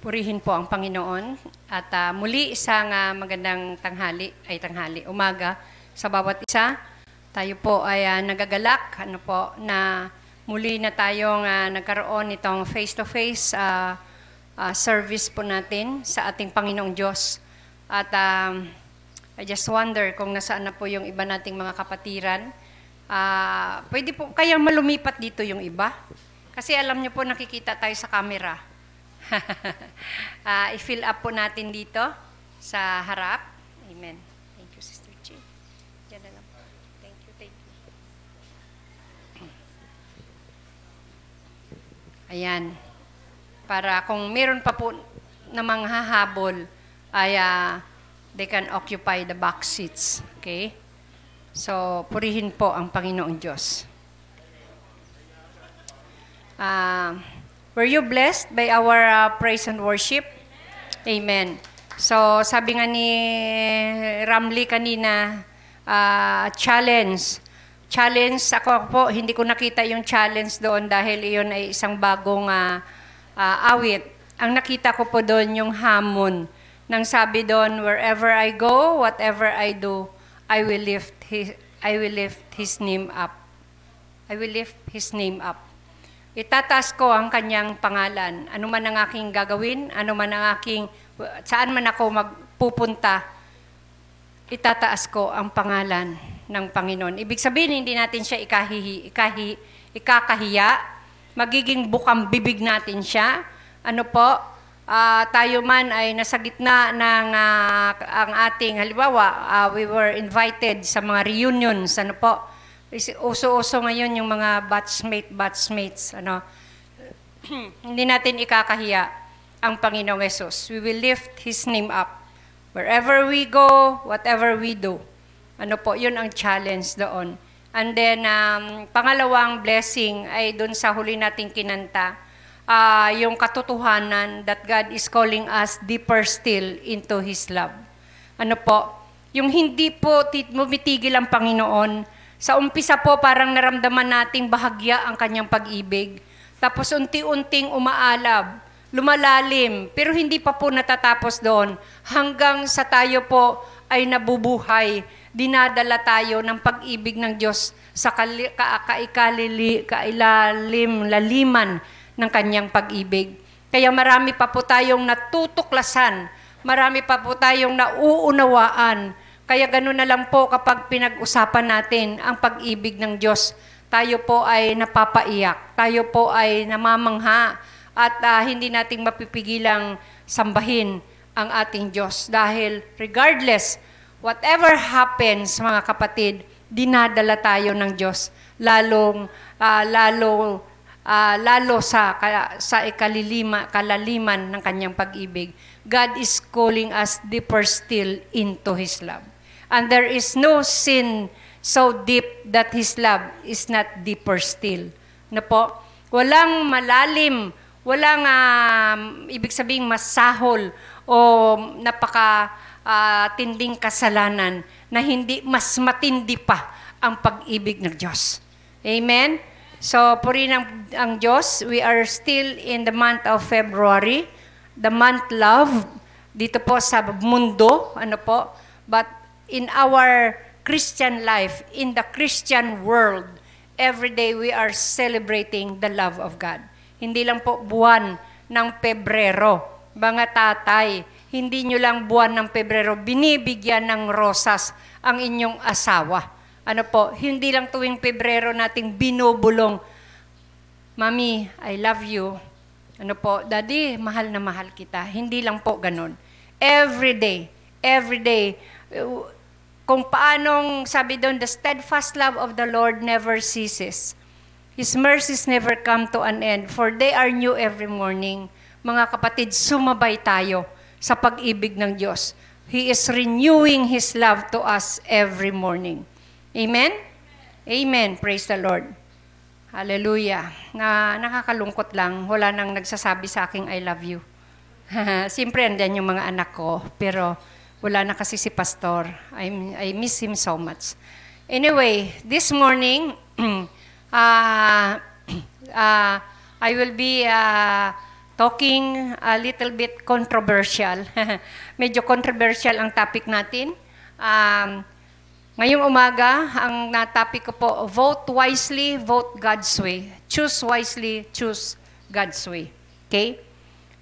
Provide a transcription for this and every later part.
Purihin po ang Panginoon at ah, muli isang ah, magandang tanghali ay tanghali umaga sa bawat isa. Tayo po ay ah, nagagalak ano po na muli na tayong ah, nagkaroon nitong face-to-face service po natin sa ating Panginoong Diyos. At um, I just wonder kung nasaan na po yung iba nating mga kapatiran. Ah, pwede po kaya malumipat dito yung iba? Kasi alam niyo po nakikita tayo sa camera. Ah, i-fill up po natin dito sa harap. Amen. Thank you, Sister Chi. Diyan na lang. Thank you, thank you. Ayan. Para kung meron pa po na mga hahabol, ay ah, they can occupy the back seats. Okay? So, purihin po ang Panginoong Diyos. Ah, were you blessed by our uh, praise and worship? Amen. So, sabi nga ni Ramli kanina, ah, challenge. Challenge, ako po, hindi ko nakita yung challenge doon dahil iyon ay isang bagong ah, ah, awit. Ang nakita ko po doon yung hamon. Nang sabi doon, wherever I go, whatever I do, I will lift his, I will lift his name up. I will lift his name up. Itataas ko ang kanyang pangalan. Ano man ang aking gagawin, ano man ang aking, saan man ako magpupunta, itataas ko ang pangalan ng Panginoon. Ibig sabihin, hindi natin siya ikahihi, ikahi, ikakahiya, magiging bukang bibig natin siya. Ano po, ah, tayo man ay nasa gitna ng ah, ang ating, halimbawa, ah, we were invited sa mga reunions, ano po, uso-uso ngayon yung mga batchmate, batchmates, ano, hindi natin ikakahiya ang Panginoong Yesus. We will lift His name up. Wherever we go, whatever we do. Ano po, yun ang challenge doon. And then, um, pangalawang blessing ay doon sa huli nating kinanta, ah, yung katotohanan that God is calling us deeper still into His love. Ano po, yung hindi po tit- bumitigil ang Panginoon, sa umpisa po parang naramdaman nating bahagya ang kanyang pag-ibig. Tapos unti-unting umaalab, lumalalim, pero hindi pa po natatapos doon. Hanggang sa tayo po ay nabubuhay, dinadala tayo ng pag-ibig ng Diyos sa kali, ka, kaikalili, kailalim, laliman ng kanyang pag-ibig. Kaya marami pa po tayong natutuklasan, marami pa po tayong nauunawaan, kaya gano'n na lang po kapag pinag-usapan natin ang pag-ibig ng Diyos. Tayo po ay napapaiyak, tayo po ay namamangha, at ah, hindi nating mapipigilang sambahin ang ating Diyos. Dahil regardless, whatever happens, mga kapatid, dinadala tayo ng Diyos. Lalong, ah, lalo, ah, lalo sa, sa ikalilima, kalaliman ng kanyang pag-ibig. God is calling us deeper still into His love. And there is no sin so deep that His love is not deeper still. Na po? Walang malalim, walang um, ibig sabihin masahol o napaka ah, tinding kasalanan na hindi mas matindi pa ang pag-ibig ng Diyos. Amen? So, purihin ang, ang Diyos. We are still in the month of February, the month love, dito po sa mundo, ano po, but in our Christian life, in the Christian world, every day we are celebrating the love of God. Hindi lang po buwan ng Pebrero. Mga tatay, hindi nyo lang buwan ng Pebrero, binibigyan ng rosas ang inyong asawa. Ano po, hindi lang tuwing Pebrero nating binubulong, Mami, I love you. Ano po, Daddy, mahal na mahal kita. Hindi lang po ganun. Every day, every day, kung paanong sabi doon, the steadfast love of the Lord never ceases. His mercies never come to an end, for they are new every morning. Mga kapatid, sumabay tayo sa pag-ibig ng Diyos. He is renewing His love to us every morning. Amen? Amen. Praise the Lord. Hallelujah. Na nakakalungkot lang, wala nang nagsasabi sa aking I love you. Siyempre, andyan yung mga anak ko, pero wala na kasi si pastor. I, I miss him so much. Anyway, this morning, uh, uh, I will be uh, talking a little bit controversial. Medyo controversial ang topic natin. Um, ngayong umaga, ang na topic ko po, vote wisely, vote God's way. Choose wisely, choose God's way. Okay?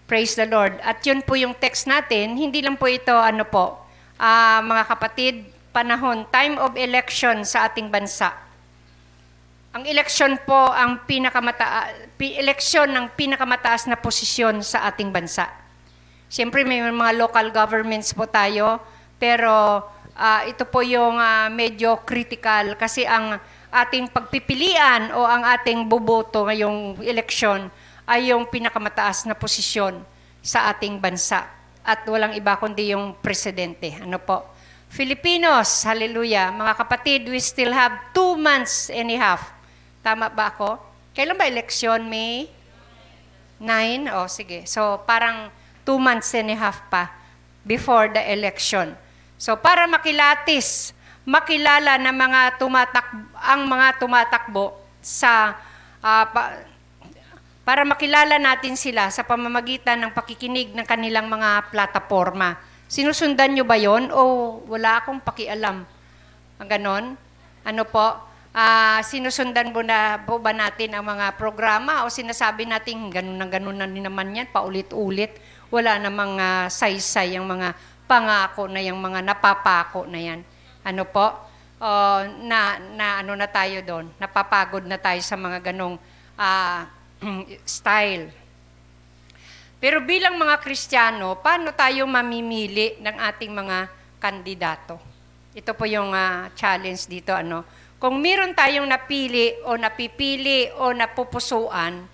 Praise the Lord. At yun po yung text natin, hindi lang po ito, ano po, ah, mga kapatid, panahon, time of election sa ating bansa. Ang eleksyon po ang pinakamata pi- eleksyon ng pinakamataas na posisyon sa ating bansa. Siyempre may mga local governments po tayo, pero ah, ito po yung ah, medyo critical kasi ang ating pagpipilian o ang ating boboto ngayong eleksyon ay yung pinakamataas na posisyon sa ating bansa. At walang iba kundi yung presidente. Ano po? Filipinos, hallelujah. Mga kapatid, we still have two months and a half. Tama ba ako? Kailan ba eleksyon? May 9? O, sige. So, parang two months and a half pa before the election. So, para makilatis, makilala ng mga tumatak ang mga tumatakbo sa pa- para makilala natin sila sa pamamagitan ng pakikinig ng kanilang mga plataforma. Sinusundan nyo ba yon o wala akong pakialam? Ang ganon? Ano po? Ah, sinusundan mo na po ba natin ang mga programa o sinasabi natin ganun na ganun na naman yan, paulit-ulit. Wala namang ah, saysay ang mga pangako na yung mga napapako na yan. Ano po? Oh, na, na ano na tayo doon? Napapagod na tayo sa mga ganong ah, style. Pero bilang mga Kristiyano, paano tayo mamimili ng ating mga kandidato? Ito po yung ah, challenge dito. Ano? Kung meron tayong napili o napipili o napupusuan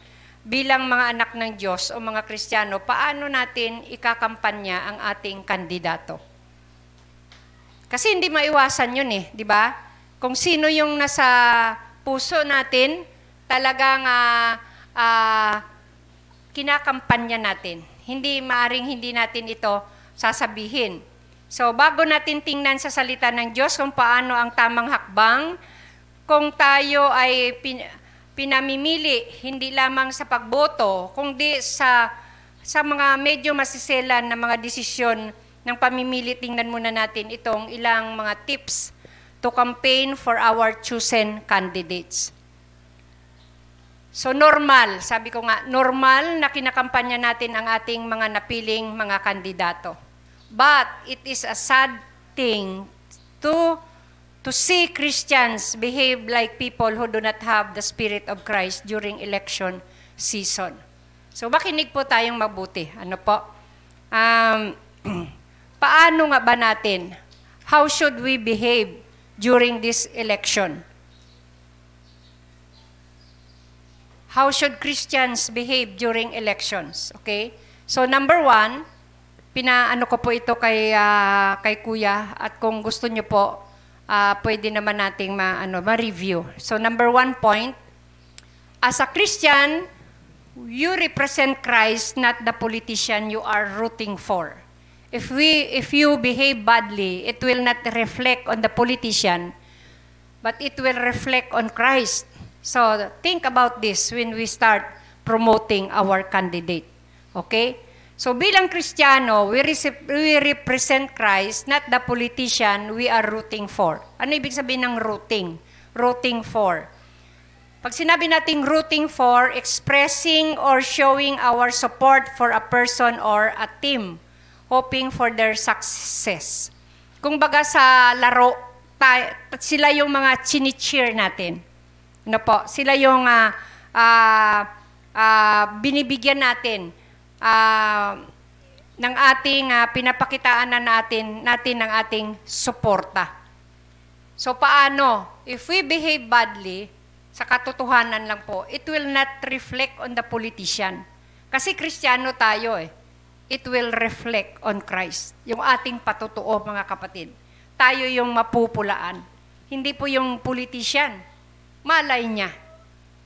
bilang mga anak ng Diyos o mga Kristiyano, paano natin ikakampanya ang ating kandidato? Kasi hindi maiwasan yun eh, di ba? Kung sino yung nasa puso natin, talagang ah, ah, kinakampanya natin. Hindi maaring hindi natin ito sasabihin. So, bago natin tingnan sa salita ng Diyos kung paano ang tamang hakbang, kung tayo ay pin, pinamimili hindi lamang sa pagboto, kundi sa sa mga medyo masiselan na mga desisyon ng pamimili, tingnan muna natin itong ilang mga tips to campaign for our chosen candidates. So normal, sabi ko nga, normal na kinakampanya natin ang ating mga napiling mga kandidato. But it is a sad thing to to see Christians behave like people who do not have the spirit of Christ during election season. So makinig po tayong mabuti. Ano po? Um, paano nga ba natin? How should we behave during this election? How should Christians behave during elections? Okay? So number one, pinaano ko po ito kay ah, kay Kuya at kung gusto niyo po ah, pwede naman nating ma ano ma-review. So number one point, as a Christian, you represent Christ, not the politician you are rooting for. If we if you behave badly, it will not reflect on the politician, but it will reflect on Christ. So think about this when we start promoting our candidate. Okay? So bilang Kristiyano, we, rece- we represent Christ, not the politician we are rooting for. Ano ibig sabihin ng rooting? Rooting for. Pag sinabi nating rooting for, expressing or showing our support for a person or a team, hoping for their success. Kung baga sa laro, ta- sila yung mga chini-cheer natin. Ano po? Sila yung ah, ah, ah, binibigyan natin ah, ng ating ah, pinapakitaan na natin, natin ng ating suporta. So paano? If we behave badly, sa katotohanan lang po, it will not reflect on the politician. Kasi kristyano tayo eh. It will reflect on Christ. Yung ating patutuo, mga kapatid. Tayo yung mapupulaan. Hindi po yung politician malay niya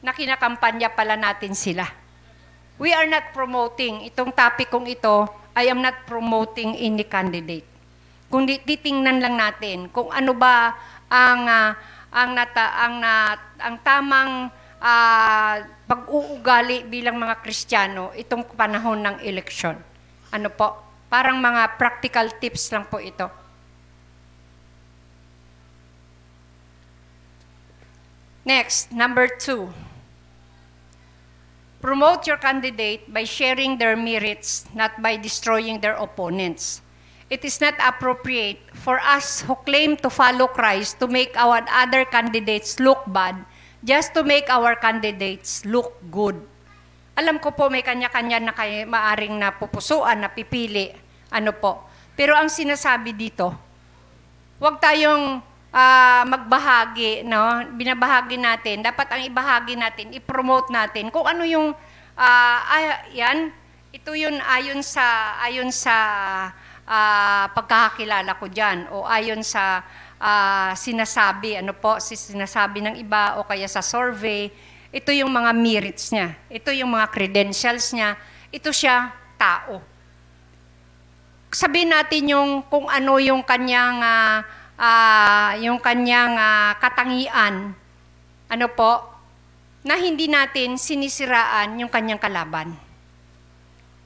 na kinakampanya pala natin sila. We are not promoting, itong topic kong ito, I am not promoting any candidate. Kundi titingnan lang natin kung ano ba ang ah, ang nata, ang na, ang tamang ah, pag-uugali bilang mga Kristiyano itong panahon ng eleksyon. Ano po? Parang mga practical tips lang po ito. Next, number two. Promote your candidate by sharing their merits, not by destroying their opponents. It is not appropriate for us who claim to follow Christ to make our other candidates look bad just to make our candidates look good. Alam ko po may kanya-kanya na kayo maaring napupusuan, napipili. Ano po. Pero ang sinasabi dito, huwag tayong ah, magbahagi, no? Binabahagi natin. Dapat ang ibahagi natin, i-promote natin kung ano yung ah, ay, yan, ito yun ayon sa ayon sa ah, pagkakakilala ko diyan o ayon sa ah, sinasabi, ano po, si sinasabi ng iba o kaya sa survey, ito yung mga merits niya. Ito yung mga credentials niya. Ito siya tao sabihin natin yung kung ano yung kanyang ah, ah, yung kanyang ah, katangian ano po na hindi natin sinisiraan yung kanyang kalaban.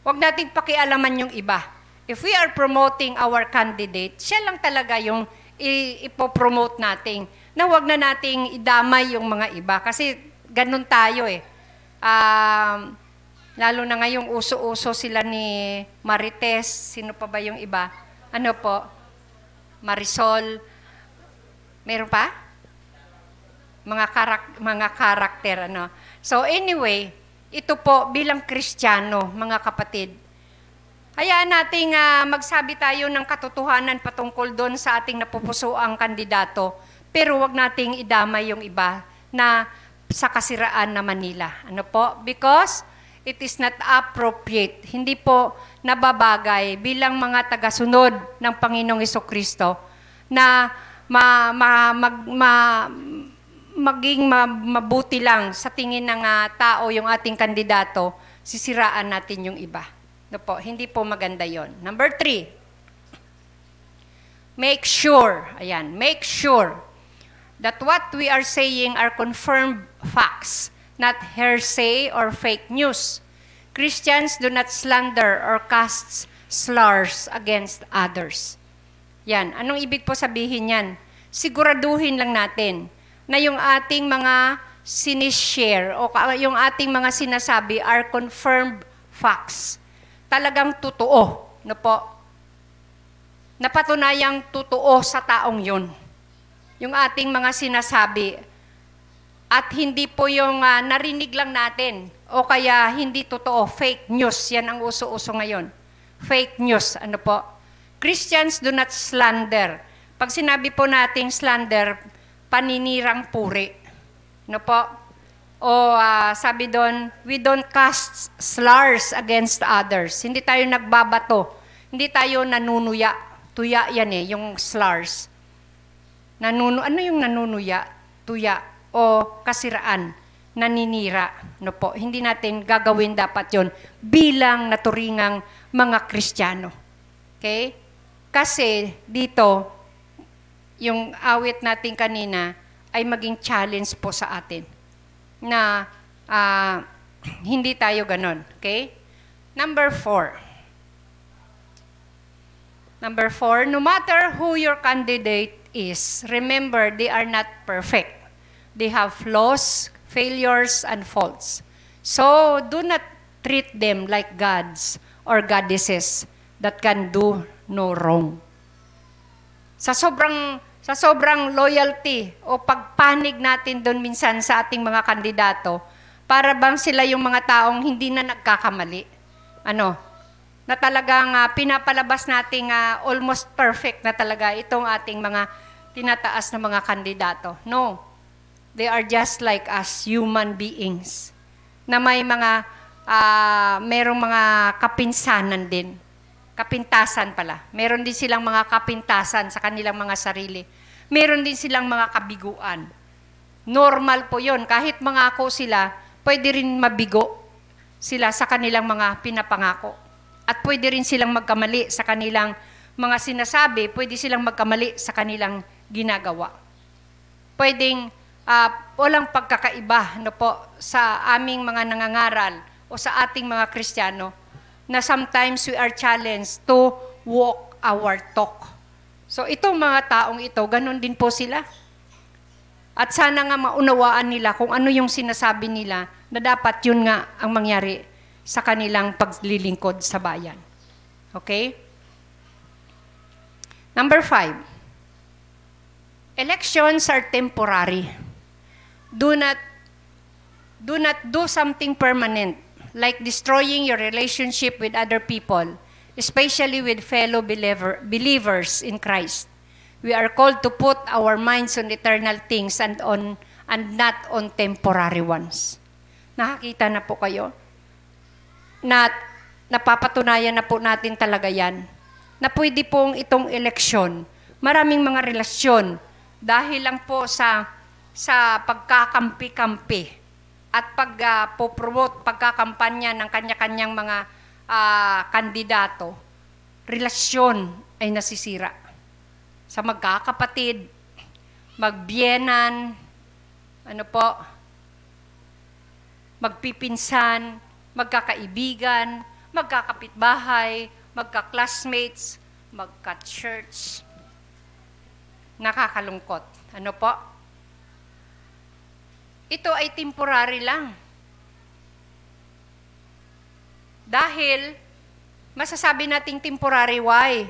Huwag nating pakialaman yung iba. If we are promoting our candidate, siya lang talaga yung ipopromote natin. Na huwag na nating idamay yung mga iba. Kasi ganun tayo eh. Um, Lalo na ngayong uso-uso sila ni Marites, sino pa ba yung iba? Ano po? Marisol. Meron pa? Mga karak mga karakter ano. So anyway, ito po bilang Kristiyano, mga kapatid. Hayaan nating ah, magsabi tayo ng katotohanan patungkol doon sa ating napupusuang kandidato, pero wag nating idamay yung iba na sa kasiraan na Manila. Ano po? Because it is not appropriate. Hindi po nababagay bilang mga tagasunod ng Panginoong Kristo na ma, ma, mag, ma, maging ma, mabuti lang sa tingin ng ah, tao yung ating kandidato, sisiraan natin yung iba. No po, hindi po maganda yon. Number three, make sure, ayan, make sure that what we are saying are confirmed facts, not hearsay or fake news. Christians do not slander or cast slurs against others. Yan. Anong ibig po sabihin yan? Siguraduhin lang natin na yung ating mga sinishare o yung ating mga sinasabi are confirmed facts. Talagang totoo. No po? Napatunayang totoo sa taong yun. Yung ating mga sinasabi at hindi po yung ah, narinig lang natin o kaya hindi totoo, fake news. Yan ang uso-uso ngayon. Fake news, ano po? Christians do not slander. Pag sinabi po nating slander, paninirang puri. Ano po? O ah, sabi doon, we don't cast slurs against others. Hindi tayo nagbabato. Hindi tayo nanunuya. Tuya yan eh, yung slurs. Nanuno, ano yung nanunuya? Tuya o kasiraan, naninira. No po, hindi natin gagawin dapat yon bilang naturingang mga Kristiyano. Okay? Kasi dito, yung awit natin kanina ay maging challenge po sa atin na ah, hindi tayo ganon. Okay? Number four. Number four, no matter who your candidate is, remember they are not perfect. They have flaws, failures, and faults. So do not treat them like gods or goddesses that can do no wrong. Sa sobrang sa sobrang loyalty o pagpanig natin doon minsan sa ating mga kandidato, para bang sila yung mga taong hindi na nagkakamali. Ano? Na talagang ah, pinapalabas nating ah, almost perfect na talaga itong ating mga tinataas na mga kandidato. No. They are just like us, human beings. Na may mga, ah, merong mga kapinsanan din. Kapintasan pala. Meron din silang mga kapintasan sa kanilang mga sarili. Meron din silang mga kabiguan. Normal po yon Kahit mangako sila, pwede rin mabigo sila sa kanilang mga pinapangako. At pwede rin silang magkamali sa kanilang mga sinasabi, pwede silang magkamali sa kanilang ginagawa. Pwedeng ah, walang pagkakaiba no po, sa aming mga nangangaral o sa ating mga Kristiyano na sometimes we are challenged to walk our talk. So itong mga taong ito, ganun din po sila. At sana nga maunawaan nila kung ano yung sinasabi nila na dapat yun nga ang mangyari sa kanilang paglilingkod sa bayan. Okay? Number five, elections are temporary. Do not do not do something permanent, like destroying your relationship with other people, especially with fellow believer, believers in Christ. We are called to put our minds on eternal things and on and not on temporary ones. Nakakita na po kayo? Na napapatunayan na po natin talaga yan na pwede pong itong eleksyon, maraming mga relasyon dahil lang po sa sa pagkakampi-kampi at pag uh, pagkakampanya ng kanya-kanyang mga ah, kandidato, relasyon ay nasisira. Sa magkakapatid, magbienan, ano po, magpipinsan, magkakaibigan, magkakapitbahay, magka-classmates, magka-church. Nakakalungkot. Ano po? Ito ay temporary lang. Dahil, masasabi nating temporary, why?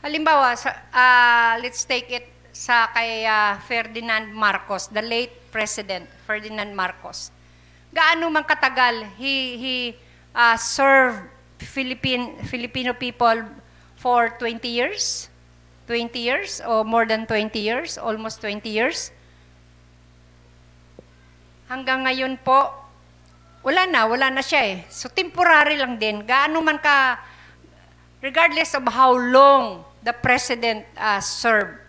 Halimbawa, sa, ah, let's take it sa kay ah, Ferdinand Marcos, the late President Ferdinand Marcos. Gaano man katagal he he ah, served Philippine Filipino people for 20 years? 20 years or more than 20 years, almost 20 years. Hanggang ngayon po, wala na, wala na siya eh. So temporary lang din. Gaano man ka, regardless of how long the president uh, served,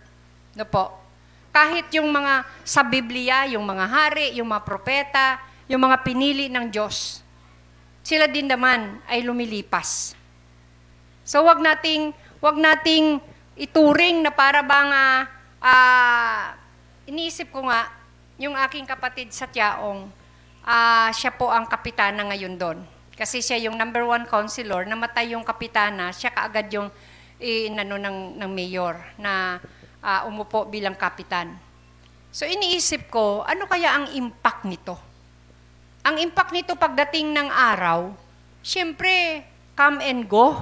no po, kahit yung mga sa Biblia, yung mga hari, yung mga propeta, yung mga pinili ng Diyos, sila din naman ay lumilipas. So wag nating wag nating ituring na para bang ah, ah, iniisip ko nga yung aking kapatid sa Tiaong, ah, siya po ang kapitana ngayon doon. Kasi siya yung number one counselor, namatay yung kapitana, siya kaagad yung inano ng, ng mayor na ah, umupo bilang kapitan. So iniisip ko, ano kaya ang impact nito? Ang impact nito pagdating ng araw, siyempre, come and go.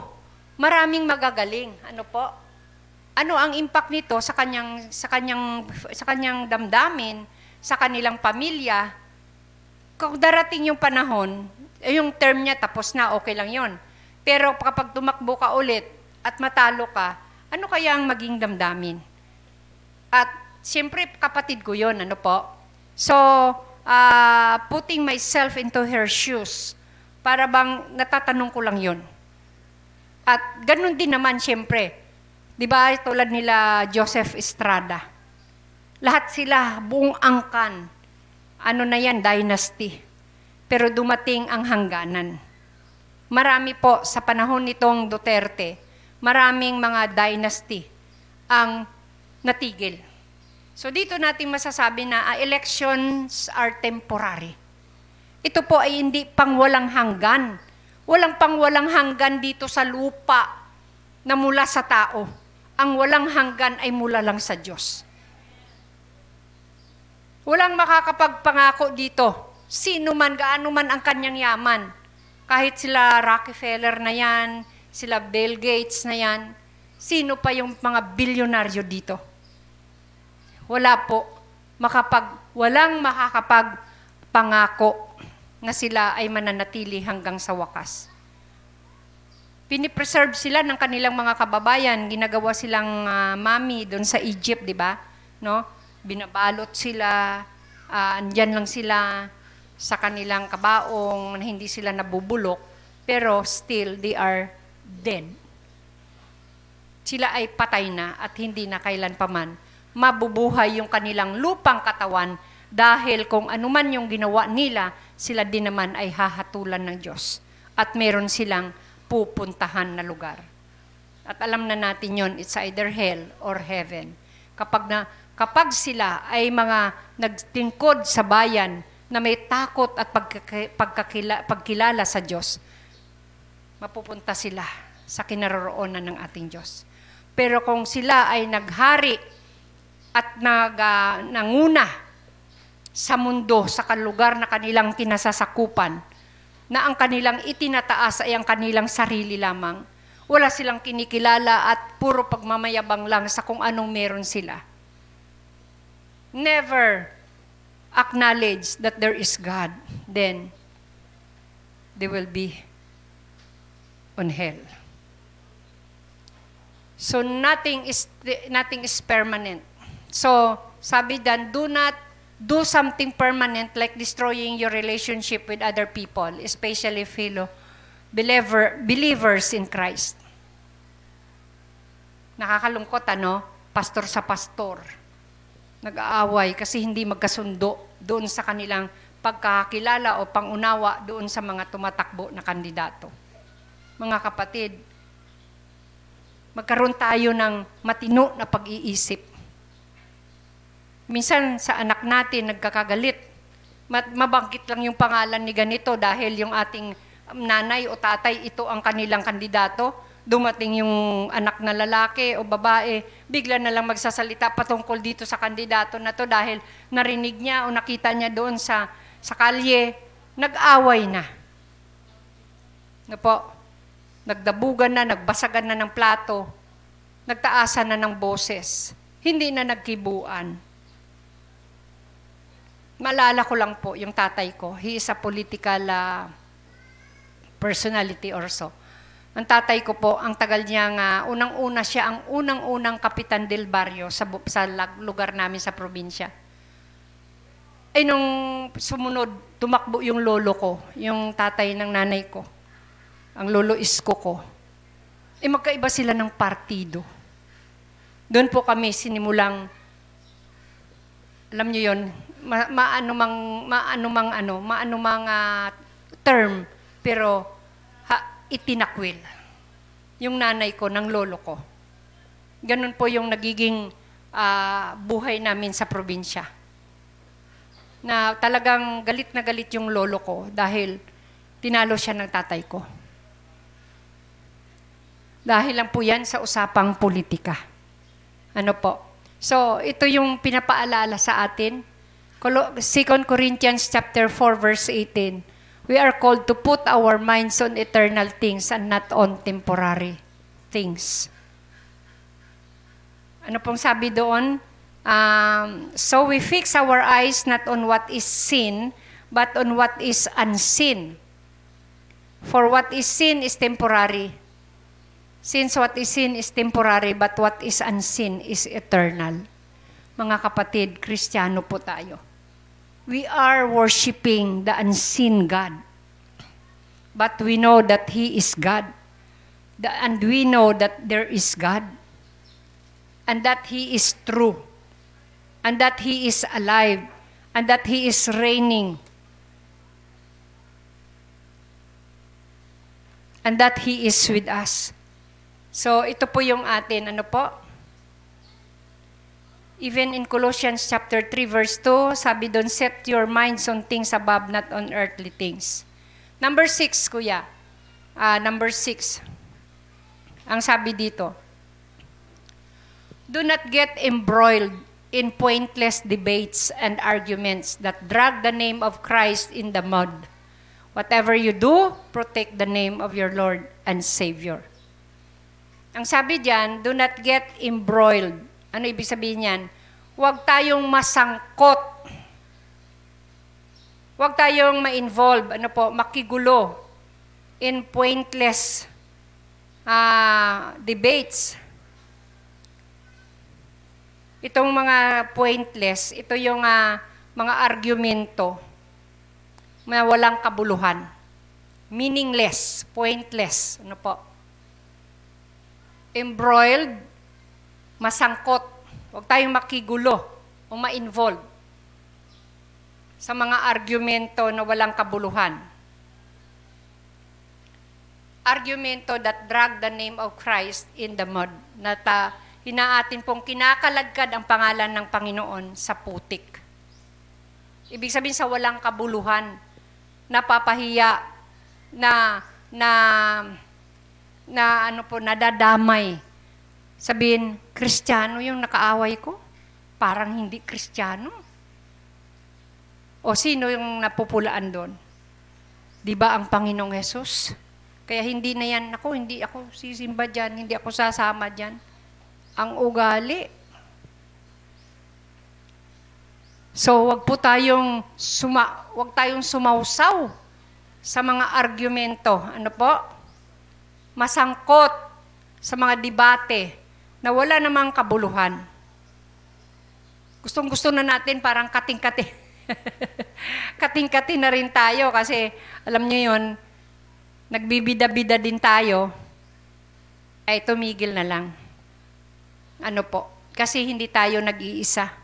Maraming magagaling. Ano po? Ano ang impact nito sa kanyang sa kanyang sa kanyang damdamin, sa kanilang pamilya? Kung darating yung panahon, eh, yung term niya tapos na, okay lang 'yon. Pero kapag tumakbo ka ulit at matalo ka, ano kaya ang maging damdamin? At siyempre kapatid ko 'yon, ano po? So, uh, putting myself into her shoes. Para bang natatanong ko lang yon. At ganun din naman siyempre. Di ba tulad nila Joseph Estrada. Lahat sila buong angkan. Ano na yan, dynasty. Pero dumating ang hangganan. Marami po sa panahon nitong Duterte, maraming mga dynasty ang natigil So dito natin masasabi na uh, elections are temporary. Ito po ay hindi pang walang hanggan. Walang pang walang hanggan dito sa lupa na mula sa tao. Ang walang hanggan ay mula lang sa Diyos. Walang makakapagpangako dito. Sino man, gaano man ang kanyang yaman. Kahit sila Rockefeller na yan, sila Bill Gates na yan, sino pa yung mga bilyonaryo dito? Wala po. Makapag, walang makakapagpangako na sila ay mananatili hanggang sa wakas. Pinipreserve sila ng kanilang mga kababayan. Ginagawa silang uh, mami doon sa Egypt, di ba? No? Binabalot sila, uh, andyan lang sila sa kanilang kabaong hindi sila nabubulok, pero still they are dead. Sila ay patay na at hindi na kailan paman mabubuhay yung kanilang lupang katawan dahil kung anuman yung ginawa nila, sila din naman ay hahatulan ng Diyos. At meron silang pupuntahan na lugar. At alam na natin yon it's either hell or heaven. Kapag na kapag sila ay mga nagtingkod sa bayan na may takot at pagkaki- pagkakila- pagkilala sa Diyos, mapupunta sila sa kinaroroonan ng ating Diyos. Pero kung sila ay naghari at nag, ah, nanguna sa mundo, sa kalugar na kanilang kinasasakupan, na ang kanilang itinataas ay ang kanilang sarili lamang. Wala silang kinikilala at puro pagmamayabang lang sa kung anong meron sila. Never acknowledge that there is God, then they will be on hell. So nothing is nothing is permanent. So sabi dan, do not do something permanent like destroying your relationship with other people, especially fellow believer, believers in Christ. Nakakalungkot ano, pastor sa pastor. Nag-aaway kasi hindi magkasundo doon sa kanilang pagkakilala o pangunawa doon sa mga tumatakbo na kandidato. Mga kapatid, magkaroon tayo ng matino na pag-iisip. Minsan sa anak natin nagkakagalit. Ma- Mabangkit lang yung pangalan ni ganito dahil yung ating nanay o tatay ito ang kanilang kandidato. Dumating yung anak na lalaki o babae, bigla na lang magsasalita patungkol dito sa kandidato na to dahil narinig niya o nakita niya doon sa sa kalye, nag-away na. Na po, nagdabugan na, nagbasagan na ng plato, nagtaasan na ng boses, hindi na nagkibuan. Maalala ko lang po yung tatay ko. He is a political uh, personality or so. Ang tatay ko po, ang tagal niya nga, unang-una siya, ang unang-unang kapitan del barrio sa, sa lugar namin sa probinsya. Ay nung sumunod, tumakbo yung lolo ko, yung tatay ng nanay ko, ang lolo isko ko. Eh magkaiba sila ng partido. Doon po kami sinimulang, alam niyo yon, ma, maano mang, maano mang ano, maano mang ah, term, pero itinakwil. Yung nanay ko, ng lolo ko. Ganun po yung nagiging ah, buhay namin sa probinsya. Na talagang galit na galit yung lolo ko dahil tinalo siya ng tatay ko. Dahil lang po yan sa usapang politika. Ano po? So, ito yung pinapaalala sa atin. Colo- 2 Corinthians chapter 4 verse 18. We are called to put our minds on eternal things and not on temporary things. Ano pong sabi doon? Um, so we fix our eyes not on what is seen, but on what is unseen. For what is seen is temporary, Since what is seen is temporary, but what is unseen is eternal. Mga kapatid, Kristiyano po tayo. We are worshiping the unseen God. But we know that He is God. The- And we know that there is God. And that He is true. And that He is alive. And that He is reigning. And that He is with us. So, ito po yung atin, ano po? Even in Colossians chapter 3 verse 2, sabi doon, set your minds on things above, not on earthly things. Number 6, kuya. Ah, number 6. Ang sabi dito, Do not get embroiled in pointless debates and arguments that drag the name of Christ in the mud. Whatever you do, protect the name of your Lord and Savior. Ang sabi diyan, do not get embroiled. Ano ibig sabihin niyan? Huwag tayong masangkot. Huwag tayong ma-involve, ano po, makigulo in pointless ah, debates. Itong mga pointless, ito yung ah, mga argumento na walang kabuluhan. Meaningless, pointless. Ano po? embroiled, masangkot. Huwag tayong makigulo o ma-involve sa mga argumento na walang kabuluhan. Argumento that drag the name of Christ in the mud. Na ta, hinaatin pong kinakalagkad ang pangalan ng Panginoon sa putik. Ibig sabihin sa walang kabuluhan, napapahiya, na, na, na ano po, nadadamay. Sabihin, Kristiyano yung nakaaway ko? Parang hindi Kristiyano. O sino yung napupulaan doon? Di ba ang Panginoong Yesus? Kaya hindi na yan, ako, hindi ako sisimba dyan, hindi ako sasama dyan. Ang ugali, So, wag po tayong suma, wag tayong sumausaw sa mga argumento. Ano po? Masangkot sa mga debate na wala namang kabuluhan. Gustong-gusto na natin parang kating-kati. kating-kati na rin tayo kasi alam niyo yon nagbibida-bida din tayo, ay tumigil na lang. Ano po? Kasi hindi tayo nag-iisa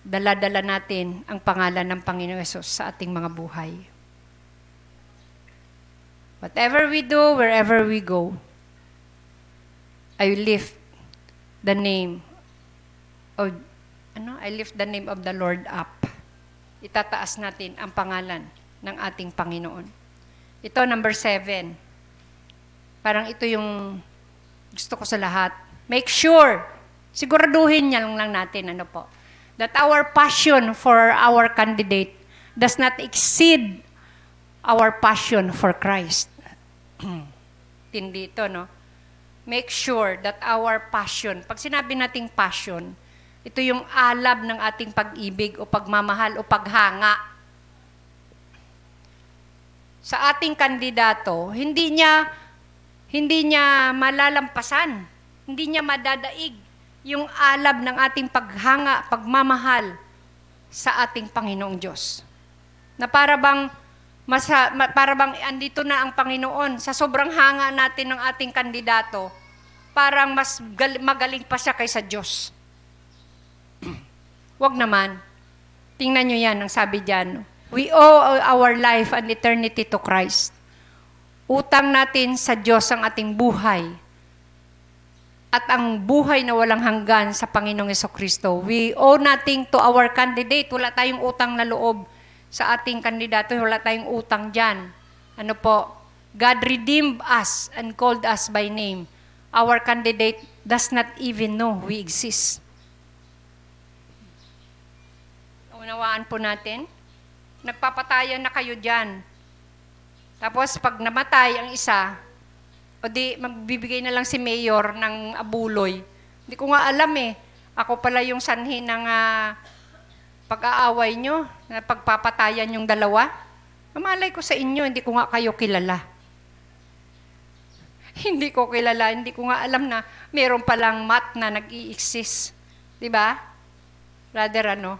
dala-dala natin ang pangalan ng Panginoon Yesus sa ating mga buhay. Whatever we do, wherever we go, I lift the name of, ano, I lift the name of the Lord up. Itataas natin ang pangalan ng ating Panginoon. Ito, number seven. Parang ito yung gusto ko sa lahat. Make sure, siguraduhin niya lang, lang natin, ano po, that our passion for our candidate does not exceed our passion for Christ. Tindi ito, no? Make sure that our passion, pag sinabi nating passion, ito yung alab ng ating pag-ibig o pagmamahal o paghanga sa ating kandidato, hindi niya hindi niya malalampasan, hindi niya madadaig yung alab ng ating paghanga, pagmamahal sa ating Panginoong Diyos. Na para bang, masa, para bang andito na ang Panginoon sa sobrang hanga natin ng ating kandidato, parang mas gal- magaling pa siya kaysa Diyos. Wag naman. Tingnan nyo yan, ang sabi dyan. We owe our life and eternity to Christ. Utang natin sa Diyos ang ating buhay at ang buhay na walang hanggan sa Panginoong Kristo. We owe nothing to our candidate. Wala tayong utang na loob sa ating kandidato. Wala tayong utang dyan. Ano po? God redeemed us and called us by name. Our candidate does not even know we exist. Unawaan po natin. Nagpapatayan na kayo dyan. Tapos pag namatay ang isa, o di, magbibigay na lang si Mayor ng abuloy. Hindi ko nga alam eh. Ako pala yung sanhi ng uh, pag-aaway nyo, na pagpapatayan yung dalawa. Mamalay ko sa inyo, hindi ko nga kayo kilala. hindi ko kilala, hindi ko nga alam na meron palang mat na nag-i-exist. Di ba? Rather ano?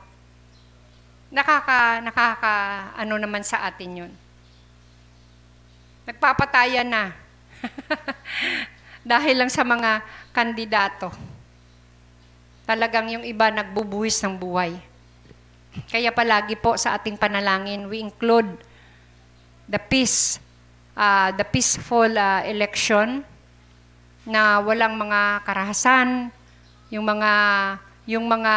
Nakaka, nakaka, ano naman sa atin yun. Nagpapatayan na Dahil lang sa mga kandidato. Talagang yung iba nagbubuwis ng buhay. Kaya palagi po sa ating panalangin, we include the peace, uh, the peaceful uh, election na walang mga karahasan, yung mga yung mga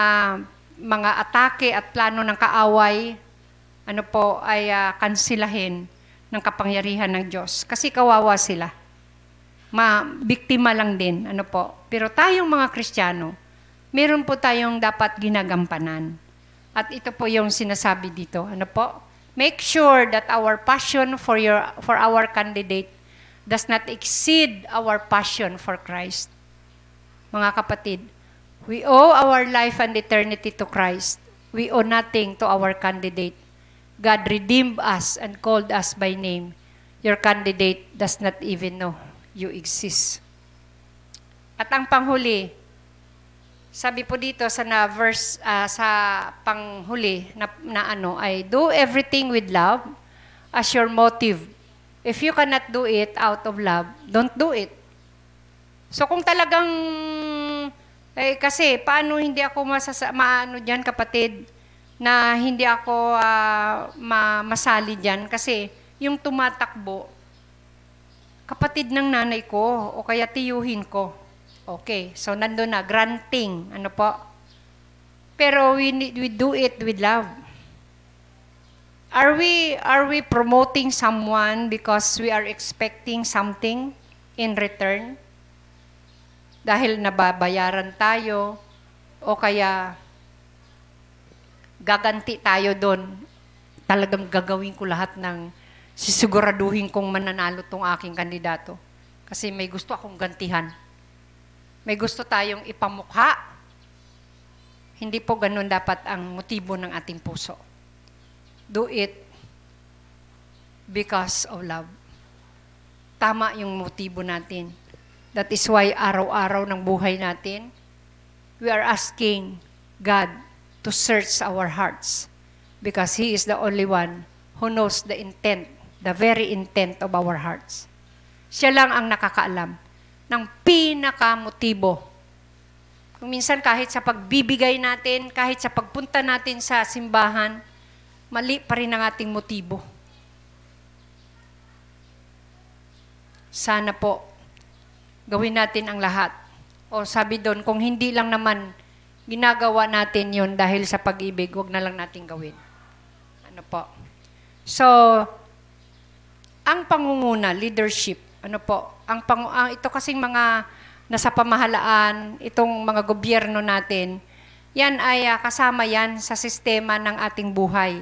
mga atake at plano ng kaaway ano po ay uh, kansilahin ng kapangyarihan ng Diyos kasi kawawa sila ma biktima lang din, ano po. Pero tayong mga Kristiyano, meron po tayong dapat ginagampanan. At ito po yung sinasabi dito, ano po? Make sure that our passion for your for our candidate does not exceed our passion for Christ. Mga kapatid, we owe our life and eternity to Christ. We owe nothing to our candidate. God redeemed us and called us by name. Your candidate does not even know you exist. At ang panghuli, sabi po dito sa na verse uh, sa panghuli na, na ano ay do everything with love as your motive. If you cannot do it out of love, don't do it. So kung talagang eh, kasi paano hindi ako masasa maano diyan kapatid na hindi ako uh, ma masali diyan kasi yung tumatakbo kapatid ng nanay ko o kaya tiyuhin ko. Okay, so nandun na, granting, ano po. Pero we, need, we do it with love. Are we, are we promoting someone because we are expecting something in return? Dahil nababayaran tayo, o kaya gaganti tayo doon. Talagang gagawin ko lahat ng sisiguraduhin kong mananalo tong aking kandidato. Kasi may gusto akong gantihan. May gusto tayong ipamukha. Hindi po ganun dapat ang motibo ng ating puso. Do it because of love. Tama yung motibo natin. That is why araw-araw ng buhay natin, we are asking God to search our hearts because He is the only one who knows the intent, the very intent of our hearts. Siya lang ang nakakaalam ng pinakamotibo. Kung minsan kahit sa pagbibigay natin, kahit sa pagpunta natin sa simbahan, mali pa rin ang ating motibo. Sana po, gawin natin ang lahat. O sabi doon, kung hindi lang naman ginagawa natin yon dahil sa pag-ibig, wag na lang natin gawin. Ano po? So, ang pangunguna, leadership, ano po, ang, pang, ang ito kasing mga nasa pamahalaan, itong mga gobyerno natin, yan ay uh, kasama yan sa sistema ng ating buhay.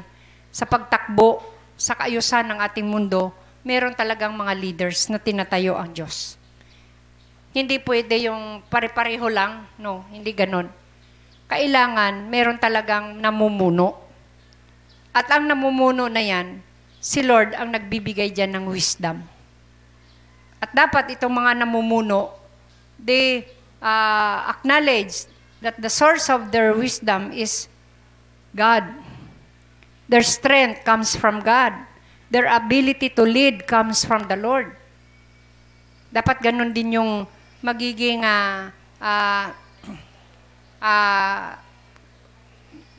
Sa pagtakbo, sa kaayusan ng ating mundo, meron talagang mga leaders na tinatayo ang Diyos. Hindi pwede yung pare-pareho lang, no, hindi ganon. Kailangan meron talagang namumuno. At ang namumuno na yan, si Lord ang nagbibigay dyan ng wisdom. At dapat itong mga namumuno, they uh, acknowledge that the source of their wisdom is God. Their strength comes from God. Their ability to lead comes from the Lord. Dapat ganun din yung magiging uh, uh, uh,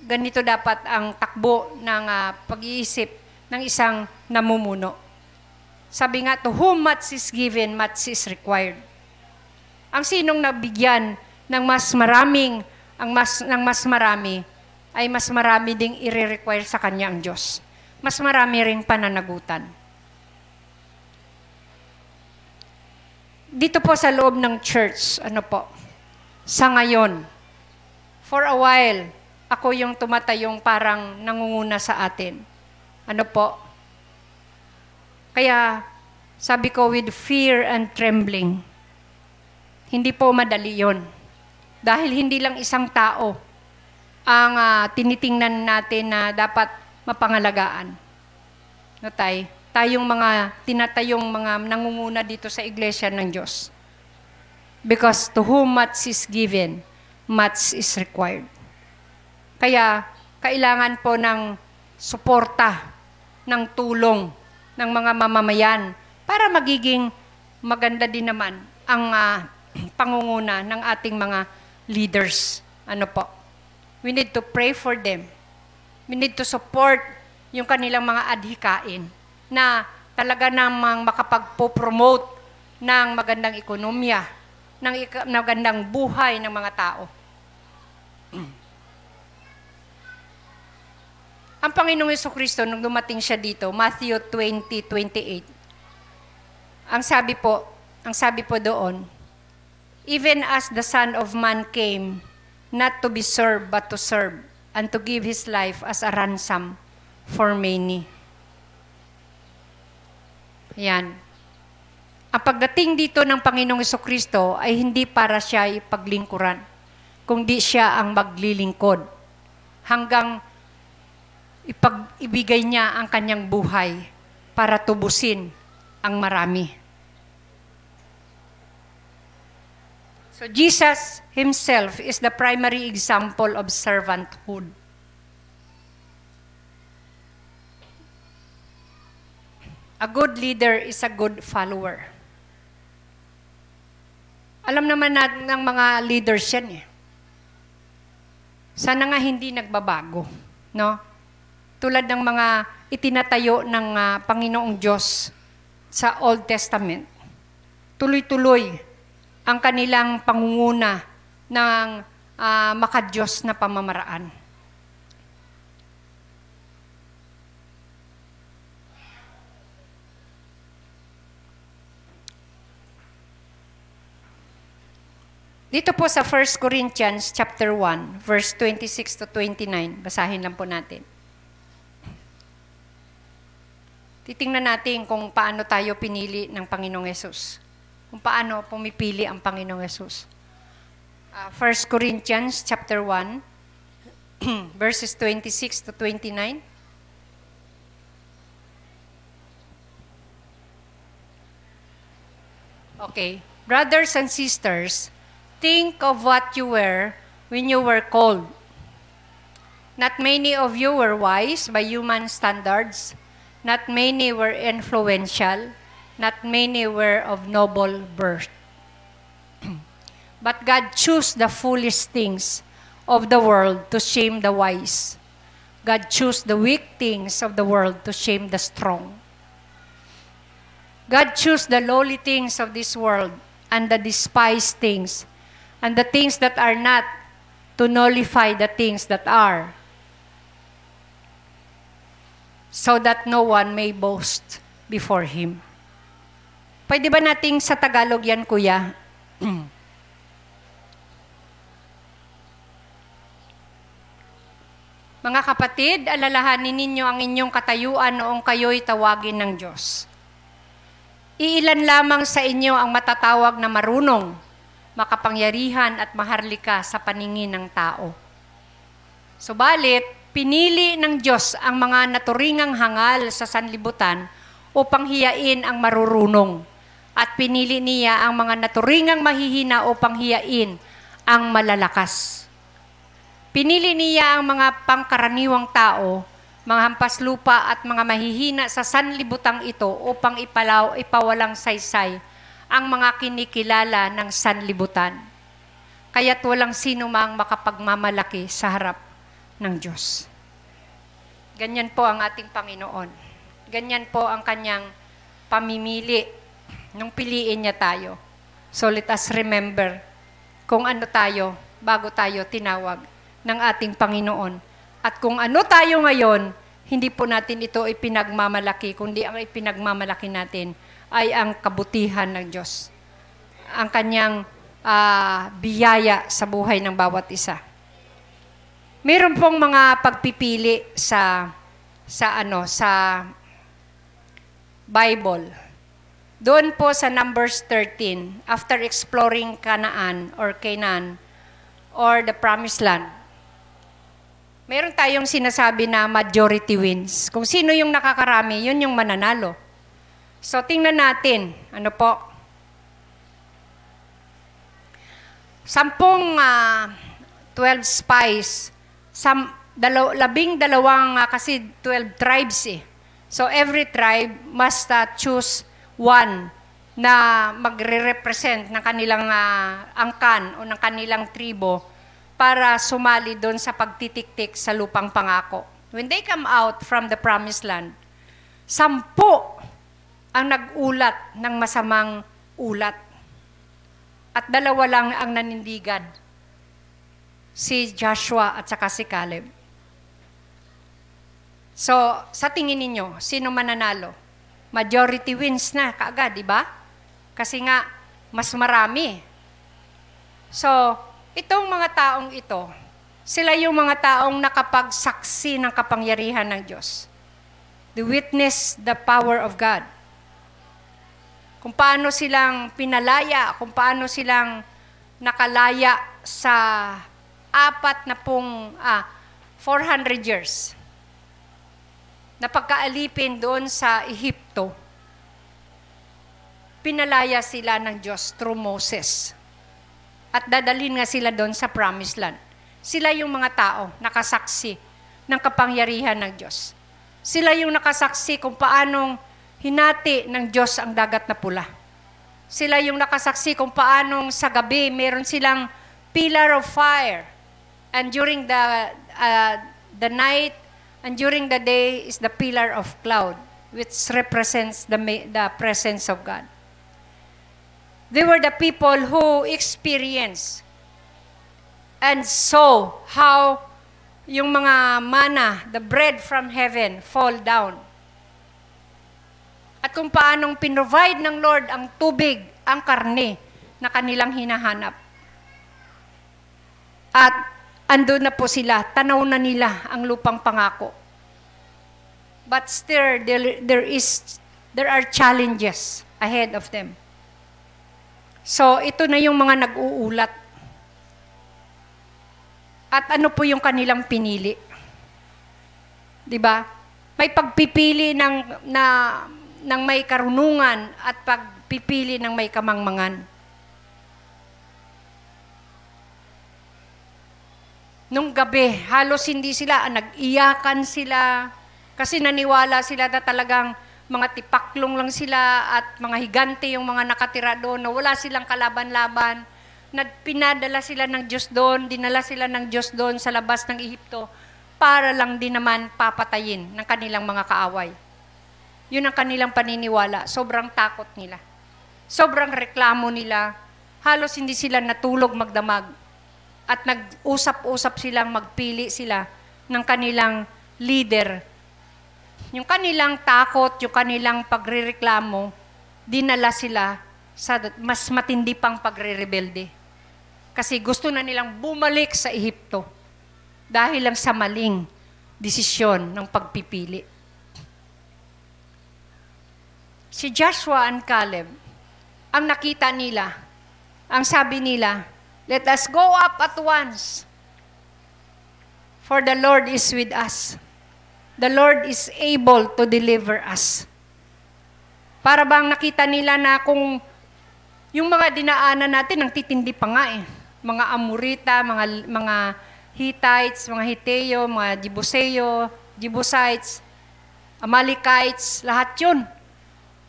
ganito dapat ang takbo ng uh, pag-iisip ng isang namumuno. Sabi nga, to whom much is given, much is required. Ang sinong nabigyan ng mas maraming, ang mas, ng mas marami, ay mas marami ding i-require sa kanya ang Diyos. Mas marami ring pananagutan. Dito po sa loob ng church, ano po, sa ngayon, for a while, ako yung tumatayong parang nangunguna sa atin. Ano po? Kaya, sabi ko, with fear and trembling, hindi po madali yon. Dahil hindi lang isang tao ang uh, tinitingnan natin na dapat mapangalagaan. No, tay? Tayong mga tinatayong mga nangunguna dito sa iglesia ng Diyos. Because to whom much is given, much is required. Kaya, kailangan po ng suporta, ng tulong ng mga mamamayan para magiging maganda din naman ang uh, pangunguna ng ating mga leaders. Ano po? We need to pray for them. We need to support yung kanilang mga adhikain na talaga namang makapagpo-promote ng magandang ekonomiya, ng magandang buhay ng mga tao. Ang Panginoong Yeso Kristo, nung dumating siya dito, Matthew 20, 28, ang sabi po, ang sabi po doon, Even as the Son of Man came, not to be served, but to serve, and to give His life as a ransom for many. Yan. Ang pagdating dito ng Panginoong Kristo ay hindi para siya ipaglingkuran, kundi siya ang maglilingkod hanggang ipag-ibigay niya ang kanyang buhay para tubusin ang marami. So Jesus himself is the primary example of servanthood. A good leader is a good follower. Alam naman natin ng mga leaders yan eh. Sana nga hindi nagbabago. No? Tulad ng mga itinatayo ng uh, Panginoong Diyos sa Old Testament. Tuloy-tuloy ang kanilang pangunguna ng uh, makadyos na pamamaraan. Dito po sa 1 Corinthians chapter 1, verse 26 to 29. Basahin lang po natin. Titingnan natin kung paano tayo pinili ng Panginoong Yesus. Kung paano pumipili ang Panginoong Yesus. Uh, 1 Corinthians chapter 1, verses 26 to 29. Okay. Brothers and sisters, Think of what you were when you were called. Not many of you were wise by human standards. Not many were influential. Not many were of noble birth. but God chose the foolish things of the world to shame the wise. God chose the weak things of the world to shame the strong. God chose the lowly things of this world and the despised things and the things that are not to nullify the things that are, so that no one may boast before Him. Pwede ba nating sa Tagalog yan, Kuya? Mga kapatid, alalahanin ninyo ang inyong katayuan noong kayo'y tawagin ng Diyos. Iilan lamang sa inyo ang matatawag na marunong makapangyarihan at maharlika sa paningin ng tao. Subalit, pinili ng Diyos ang mga naturingang hangal sa sanlibutan upang hiyain ang marurunong. At pinili niya ang mga naturingang mahihina upang hiyain ang malalakas. Pinili niya ang mga pangkaraniwang tao, mga hampas lupa at mga mahihina sa sanlibutang ito upang ipalaw, ipawalang saysay ang mga kinikilala ng sanlibutan. Kaya't walang sino mang makapagmamalaki sa harap ng Diyos. Ganyan po ang ating Panginoon. Ganyan po ang kanyang pamimili nung piliin niya tayo. So let us remember kung ano tayo bago tayo tinawag ng ating Panginoon. At kung ano tayo ngayon, hindi po natin ito ipinagmamalaki, kundi ang ipinagmamalaki natin ay ang kabutihan ng Diyos. Ang kanyang uh, biyaya sa buhay ng bawat isa. Meron pong mga pagpipili sa sa ano sa Bible. Doon po sa Numbers 13, after exploring Canaan or Canaan or the Promised Land, meron tayong sinasabi na majority wins. Kung sino yung nakakarami, yun yung mananalo. So, tingnan natin. Ano po? Sampung uh, ah, 12 spies. Sam, dalaw, labing dalawang, uh, kasi 12 tribes eh. So, every tribe must uh, choose one na magre-represent ng kanilang uh, angkan o ng kanilang tribo para sumali doon sa pagtitiktik sa lupang pangako. When they come out from the promised land, sampu ang nag-ulat ng masamang ulat. At dalawa lang ang nanindigan. Si Joshua at saka si Caleb. So, sa tingin ninyo, sino mananalo? Majority wins na kaagad, di ba? Kasi nga, mas marami. So, itong mga taong ito, sila yung mga taong nakapagsaksi ng kapangyarihan ng Diyos. The witness the power of God kung paano silang pinalaya, kung paano silang nakalaya sa apat na pong, ah, 400 years na pagkaalipin doon sa Ehipto, pinalaya sila ng Diyos through Moses. At dadalhin nga sila doon sa promised land. Sila yung mga tao nakasaksi ng kapangyarihan ng Diyos. Sila yung nakasaksi kung paanong hinati ng Diyos ang dagat na pula. Sila yung nakasaksi kung paanong sa gabi meron silang pillar of fire. And during the uh, the night and during the day is the pillar of cloud which represents the the presence of God. They were the people who experienced and saw how yung mga mana, the bread from heaven, fall down. At kung paanong pinrovide ng Lord ang tubig, ang karne na kanilang hinahanap. At andun na po sila, tanaw na nila ang lupang pangako. But still, there, there is, there are challenges ahead of them. So, ito na yung mga nag-uulat. At ano po yung kanilang pinili? 'Di ba? May pagpipili ng na ng may karunungan at pagpipili ng may kamangmangan. Nung gabi, halos hindi sila, nag-iyakan sila, kasi naniwala sila na talagang mga tipaklong lang sila at mga higante yung mga nakatira doon na wala silang kalaban-laban. Nagpinadala sila ng Diyos doon, dinala sila ng Diyos doon sa labas ng Ehipto para lang din naman papatayin ng kanilang mga kaaway. Yun ang kanilang paniniwala. Sobrang takot nila. Sobrang reklamo nila. Halos hindi sila natulog magdamag. At nag-usap-usap silang magpili sila ng kanilang leader. Yung kanilang takot, yung kanilang pagrereklamo, dinala sila sa mas matindi pang pagre-rebelde. Kasi gusto na nilang bumalik sa Ehipto dahil lang sa maling desisyon ng pagpipili. Si Joshua and Caleb, ang nakita nila, ang sabi nila, let us go up at once, for the Lord is with us. The Lord is able to deliver us. Para bang nakita nila na kung yung mga dinaanan natin, ang titindi pa nga eh. Mga Amorita, mga, mga Hittites, mga Hiteo, mga Jebuseo, Jebusites, Amalekites, lahat yun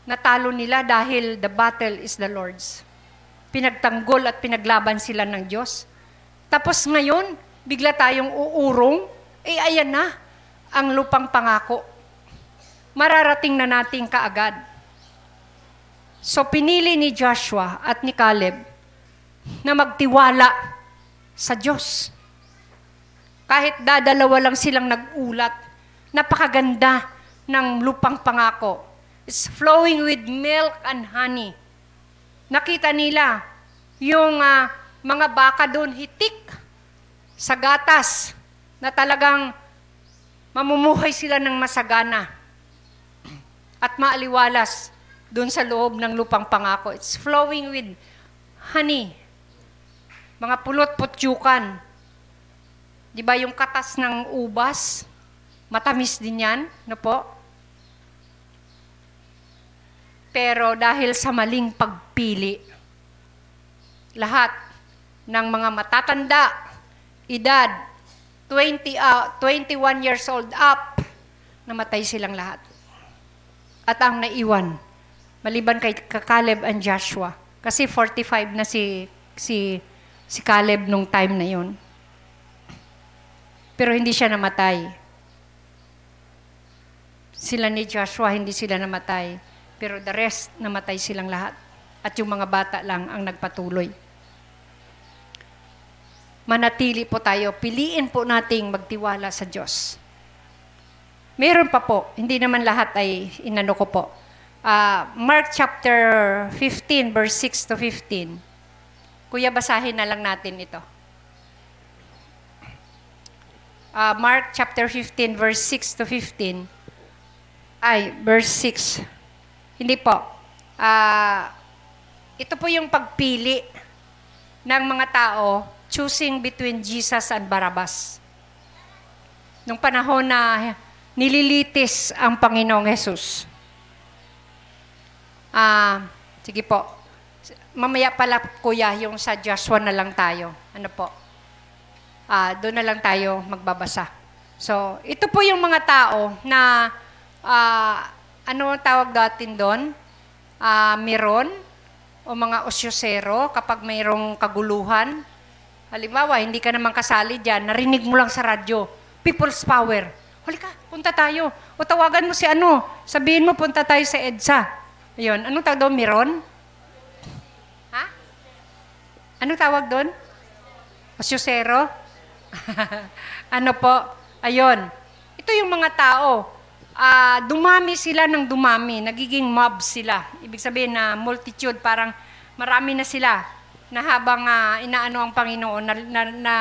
natalo nila dahil the battle is the Lord's. Pinagtanggol at pinaglaban sila ng Diyos. Tapos ngayon, bigla tayong uurong, eh ayan na, ang lupang pangako. Mararating na natin kaagad. So pinili ni Joshua at ni Caleb na magtiwala sa Diyos. Kahit dadalawa lang silang nag-ulat, napakaganda ng lupang pangako It's flowing with milk and honey. Nakita nila yung uh, mga baka doon hitik sa gatas na talagang mamumuhay sila ng masagana at maaliwalas doon sa loob ng lupang pangako. It's flowing with honey. Mga pulot-putyukan. Di ba yung katas ng ubas? Matamis din yan, no po? Pero dahil sa maling pagpili, lahat ng mga matatanda, edad, 20, uh, 21 years old up, namatay silang lahat. At ang naiwan, maliban kay Caleb and Joshua, kasi 45 na si, si, si Caleb nung time na yun. Pero hindi siya namatay. Sila ni Joshua, hindi sila namatay pero the rest, namatay silang lahat. At yung mga bata lang ang nagpatuloy. Manatili po tayo. Piliin po nating magtiwala sa Diyos. Meron pa po. Hindi naman lahat ay inano ko po. Uh, Mark chapter 15, verse 6 to 15. Kuya, basahin na lang natin ito. Uh, Mark chapter 15, verse 6 to 15. Ay, verse 6. Hindi po. Uh, ito po yung pagpili ng mga tao choosing between Jesus and Barabbas. Nung panahon na nililitis ang Panginoong Jesus. Ah, uh, sige po. Mamaya pala, kuya, yung sa Joshua na lang tayo. Ano po? Ah, uh, doon na lang tayo magbabasa. So, ito po yung mga tao na uh, ano tawag datin doon? Uh, miron o mga osyosero kapag mayroong kaguluhan. Halimbawa, hindi ka naman kasali dyan, narinig mo lang sa radyo, people's power. Halika, punta tayo. O tawagan mo si ano, sabihin mo punta tayo sa EDSA. Ayun, anong tawag doon, miron? Ha? Anong tawag doon? Osyosero? ano po? Ayun. Ito yung mga tao. Ah, dumami sila ng dumami. Nagiging mob sila. Ibig sabihin na multitude, parang marami na sila na habang ah, inaano ang Panginoon, na, na, na,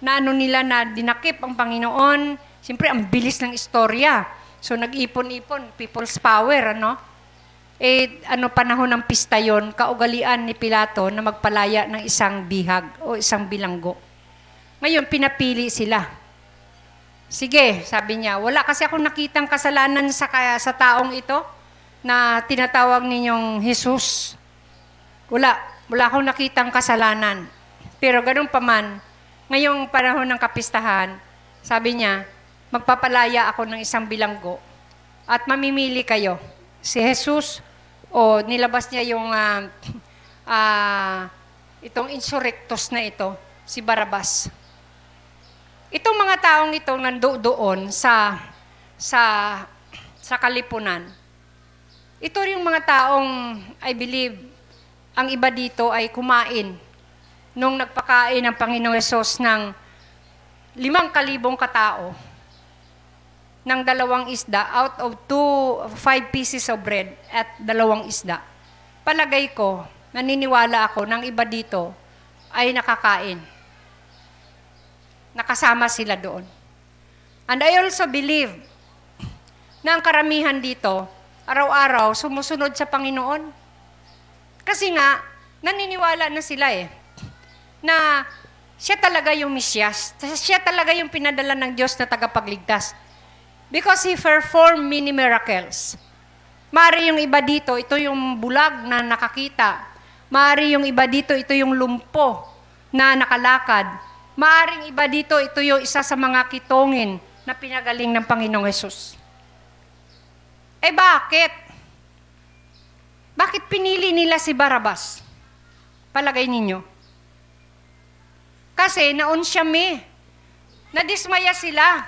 na ano nila na dinakip ang Panginoon. Siyempre, ang bilis ng istorya. So, nag-ipon-ipon, people's power, ano? Eh, ano panahon ng pista yon, kaugalian ni Pilato na magpalaya ng isang bihag o isang bilanggo. Ngayon, pinapili sila. Sige, sabi niya, wala kasi akong nakitang kasalanan sa, sa taong ito na tinatawag ninyong Jesus. Wala. Wala akong nakitang kasalanan. Pero ganun pa man, ngayong panahon ng kapistahan, sabi niya, magpapalaya ako ng isang bilanggo at mamimili kayo. Si Jesus o nilabas niya yung ah, ah, itong insurrectos na ito, si Barabas. Itong mga taong ito nando doon sa sa sa kalipunan. Ito yung mga taong I believe ang iba dito ay kumain nung nagpakain ng Panginoong Yesus ng limang kalibong katao ng dalawang isda out of two, five pieces of bread at dalawang isda. Palagay ko, naniniwala ako ng iba dito ay nakakain. Nakasama sila doon. And I also believe na ang karamihan dito, araw-araw, sumusunod sa Panginoon. Kasi nga, naniniwala na sila eh, na siya talaga yung Misyas. Siya talaga yung pinadala ng Diyos na tagapagligtas. Because He performed many miracles. Mari yung iba dito, ito yung bulag na nakakita. Mari yung iba dito, ito yung lumpo na nakalakad. Maaring iba dito, ito yung isa sa mga kitongin na pinagaling ng Panginoong Yesus. Eh bakit? Bakit pinili nila si Barabas? Palagay ninyo. Kasi naon siya me. Nadismaya sila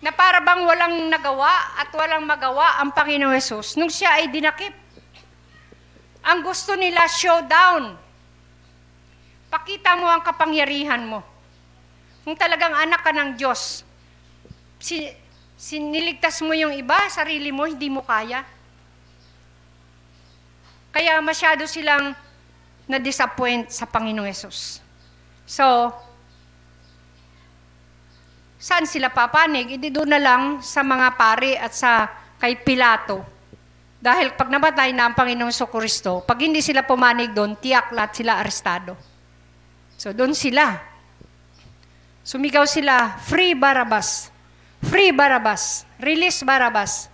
na para bang walang nagawa at walang magawa ang Panginoong Yesus nung siya ay dinakip. Ang gusto nila, showdown. Pakita mo ang kapangyarihan mo. Kung talagang anak ka ng Diyos, si, siniligtas mo yung iba, sarili mo, hindi mo kaya. Kaya masyado silang na-disappoint sa Panginoong Yesus. So, saan sila papanig? Hindi doon na lang sa mga pari at sa kay Pilato. Dahil pag namatay na ang Panginoong Kristo, pag hindi sila pumanig doon, tiyak lahat sila arestado. So doon sila. Sumigaw sila, Free Barabbas. Free Barabbas. Release Barabbas.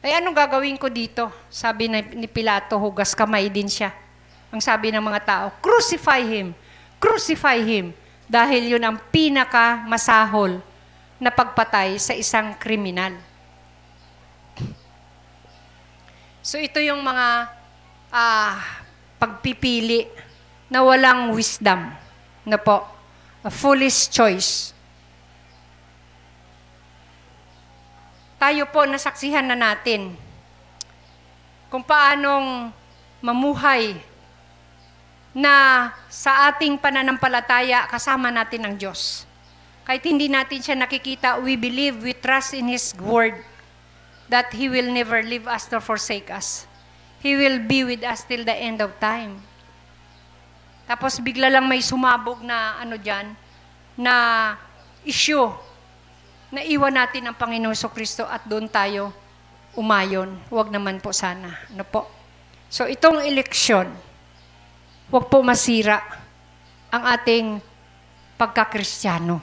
Ay anong gagawin ko dito? Sabi ni Pilato, hugas kamay din siya. Ang sabi ng mga tao, crucify him. Crucify him. Dahil yun ang pinaka masahol na pagpatay sa isang kriminal. So ito yung mga ah, pagpipili na walang wisdom. Na po, a foolish choice. Tayo po nasaksihan na natin kung paanong mamuhay na sa ating pananampalataya kasama natin ang Diyos. Kahit hindi natin siya nakikita, we believe, we trust in His Word that He will never leave us nor forsake us. He will be with us till the end of time. Tapos bigla lang may sumabog na ano dyan, na issue, na iwan natin ang Panginoon so Kristo at doon tayo umayon. Huwag naman po sana. Ano po? So itong eleksyon, huwag po masira ang ating pagkakristyano.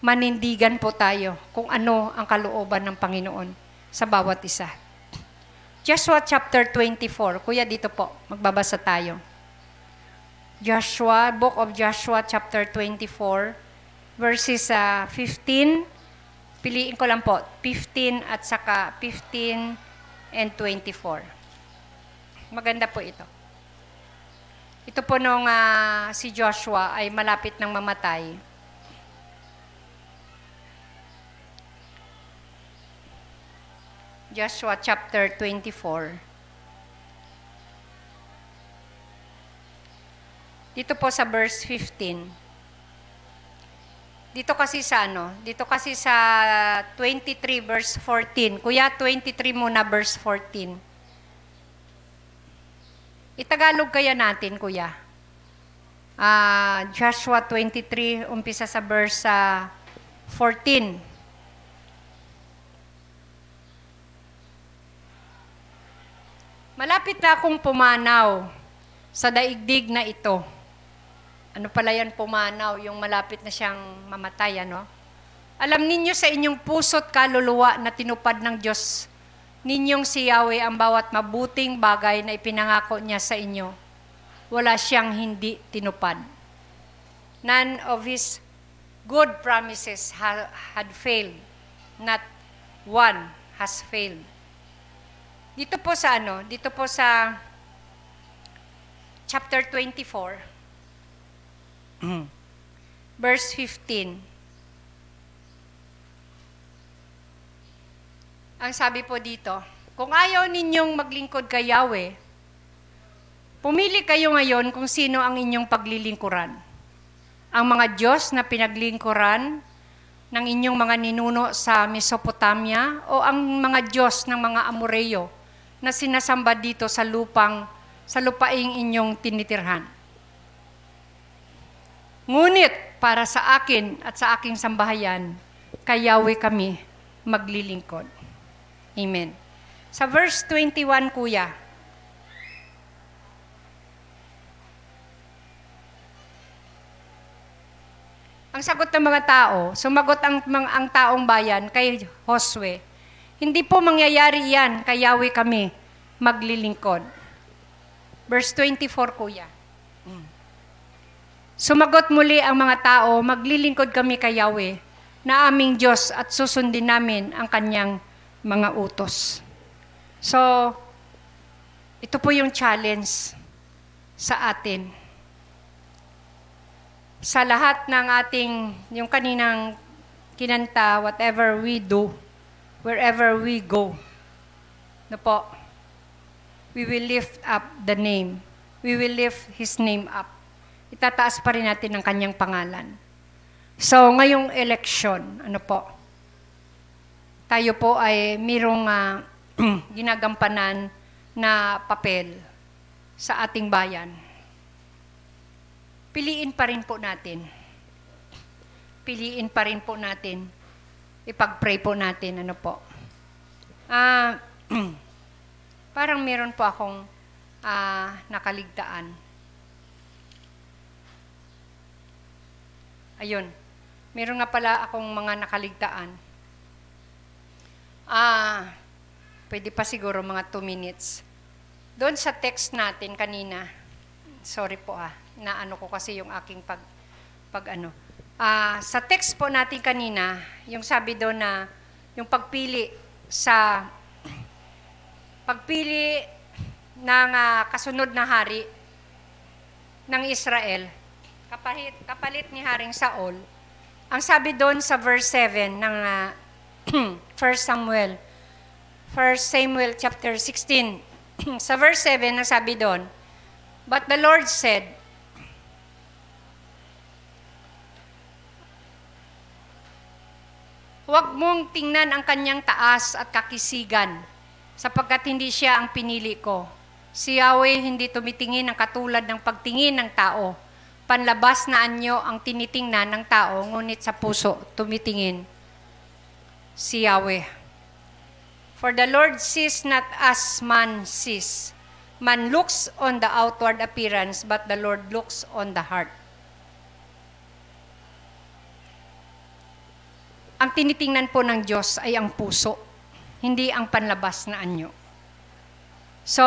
Manindigan po tayo kung ano ang kalooban ng Panginoon sa bawat isa. Joshua chapter 24. Kuya, dito po, magbabasa tayo. Joshua, Book of Joshua chapter 24, verses uh, 15. Piliin ko lang po, 15 at saka 15 and 24. Maganda po ito. Ito po nung uh, si Joshua ay malapit ng mamatay. Joshua chapter 24. Dito po sa verse 15. Dito kasi sa ano, dito kasi sa 23 verse 14. Kuya, 23 muna verse 14. Itagalog kaya natin, kuya. Ah, Joshua 23, umpisa sa verse ah, 14. Malapit na akong pumanaw sa daigdig na ito. Ano pala yan pumanaw, yung malapit na siyang mamatay, ano? Alam ninyo sa inyong puso't kaluluwa na tinupad ng Diyos, ninyong si Yahweh ang bawat mabuting bagay na ipinangako niya sa inyo. Wala siyang hindi tinupad. None of His good promises ha- had failed. Not one has failed. Dito po sa ano, dito po sa chapter 24, verse 15. Ang sabi po dito, kung ayaw ninyong maglingkod kay Yahweh, pumili kayo ngayon kung sino ang inyong paglilingkuran. Ang mga Diyos na pinaglingkuran ng inyong mga ninuno sa Mesopotamia o ang mga Diyos ng mga Amoreo na sinasamba dito sa lupang sa lupaing inyong tinitirhan. Ngunit para sa akin at sa aking sambahayan, kay Yahweh kami maglilingkod. Amen. Sa verse 21, kuya, ang sagot ng mga tao, sumagot ang, mga, ang taong bayan kay Josue, hindi po mangyayari yan, kay Yahweh kami maglilingkod. Verse 24, kuya. Sumagot muli ang mga tao, maglilingkod kami kay Yahweh na aming Diyos at susundin namin ang kanyang mga utos. So, ito po yung challenge sa atin. Sa lahat ng ating, yung kaninang kinanta, whatever we do, wherever we go, na po, we will lift up the name. We will lift His name up. Itataas pa rin natin ang kanyang pangalan. So, ngayong election, ano po, tayo po ay mirong ah, ginagampanan na papel sa ating bayan. Piliin pa rin po natin. Piliin pa rin po natin. Ipag-pray po natin, ano po. Ah, parang meron po akong ah, nakaligtaan. Ayun. Meron nga pala akong mga nakaligtaan. Ah, pwede pa siguro mga 2 minutes. Doon sa text natin kanina, sorry po ah, naano ko kasi yung aking pag, pag ano. Ah, sa text po natin kanina, yung sabi doon na yung pagpili sa pagpili ng ah, kasunod na hari ng Israel, kapalit, kapalit ni Haring Saul, ang sabi doon sa verse 7 ng ah, 1 Samuel, 1 Samuel chapter 16, sa verse 7, ang sabi doon, But the Lord said, Huwag mong tingnan ang kanyang taas at kakisigan, sapagkat hindi siya ang pinili ko. Si Yahweh hindi tumitingin ng katulad ng pagtingin ng tao. Panlabas na anyo ang tinitingnan ng tao, ngunit sa puso tumitingin si Yahweh. For the Lord sees not as man sees. Man looks on the outward appearance, but the Lord looks on the heart. Ang tinitingnan po ng Diyos ay ang puso, hindi ang panlabas na anyo. So,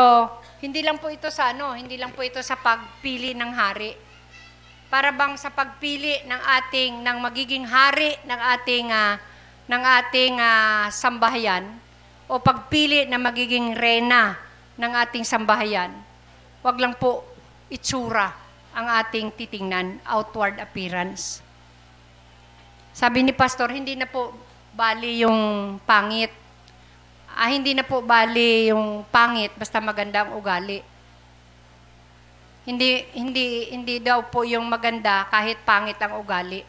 hindi lang po ito sa ano, hindi lang po ito sa pagpili ng hari. Para bang sa pagpili ng ating ng magiging hari ng ating ah, ng ating ah, sambahayan o pagpili na magiging reyna ng ating sambahayan. Wag lang po itsura ang ating titingnan, outward appearance. Sabi ni pastor, hindi na po bali yung pangit. Ah, hindi na po bali yung pangit basta maganda ang ugali. Hindi hindi hindi daw po yung maganda kahit pangit ang ugali.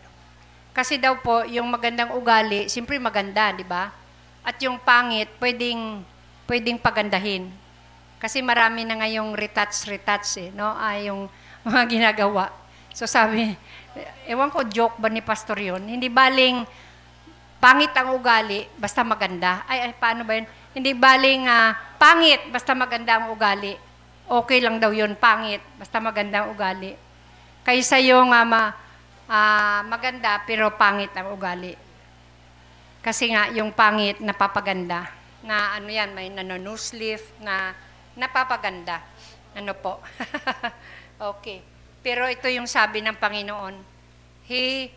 Kasi daw po yung magandang ugali, siyempre maganda, di ba? At yung pangit, pwedeng pwedeng pagandahin. Kasi marami na ngayong retouch-retouch eh, no? Ay, yung mga ginagawa. So sabi, ewan ko, joke ba ni Pastor yun? Hindi baling pangit ang ugali, basta maganda. Ay, ay paano ba yun? Hindi baling ah, pangit, basta maganda ang ugali. Okay lang daw yun, pangit, basta maganda ang ugali. Kaysa yung ah, ma, ah, maganda, pero pangit ang ugali. Kasi nga, yung pangit, napapaganda. Na ano yan, may nanonews lift na napapaganda. Ano po? okay. Pero ito yung sabi ng Panginoon. He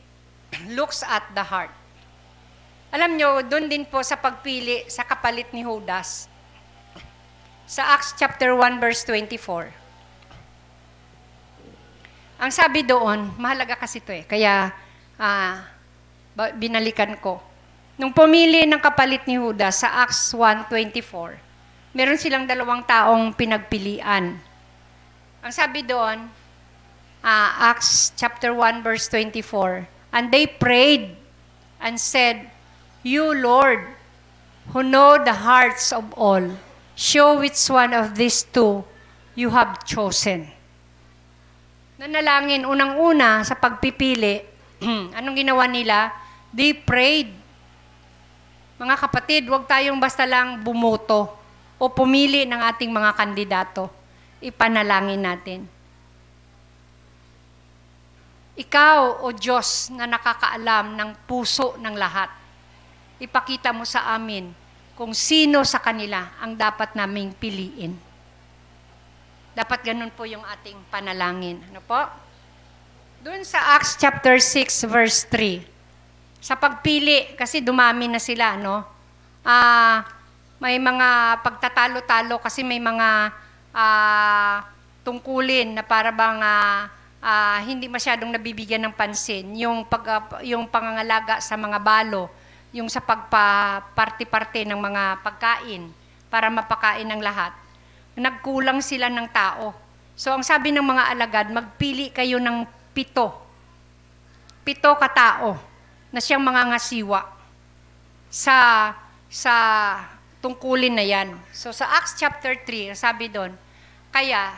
looks at the heart. Alam nyo, doon din po sa pagpili sa kapalit ni Judas. Sa Acts chapter 1 verse 24. Ang sabi doon, mahalaga kasi ito eh, kaya ba- binalikan ko. Nung pumili ng kapalit ni Judas sa Acts 1.24, meron silang dalawang taong pinagpilian. Ang sabi doon, ah, Acts chapter 1 verse 24, And they prayed and said, You Lord, who know the hearts of all, show which one of these two you have chosen. Nanalangin, unang-una sa pagpipili, anong ginawa nila? They prayed. Mga kapatid, huwag tayong basta lang bumoto o pumili ng ating mga kandidato. Ipanalangin natin. Ikaw, O Diyos, na nakakaalam ng puso ng lahat, ipakita mo sa amin kung sino sa kanila ang dapat naming piliin. Dapat ganun po yung ating panalangin. Ano po? Doon sa Acts chapter 6 verse 3. Sa pagpili, kasi dumami na sila, no? Ah, may mga pagtatalo-talo kasi may mga ah, tungkulin na para bang ah, ah, hindi masyadong nabibigyan ng pansin. Yung, pag, ah, yung pangangalaga sa mga balo, yung sa pagpa-parte-parte ng mga pagkain para mapakain ng lahat nagkulang sila ng tao. So ang sabi ng mga alagad, magpili kayo ng pito. Pito katao na siyang mga ngasiwa sa sa tungkulin na yan. So sa Acts chapter 3, sabi doon, kaya,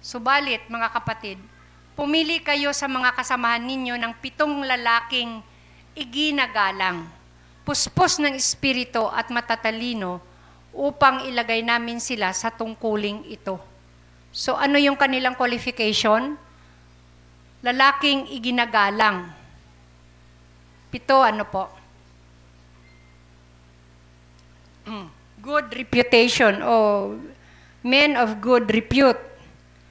subalit mga kapatid, pumili kayo sa mga kasamahan ninyo ng pitong lalaking iginagalang, puspos ng espiritu at matatalino, upang ilagay namin sila sa tungkuling ito. So ano yung kanilang qualification? Lalaking iginagalang. Pito, ano po? Mm. Good reputation o men of good repute,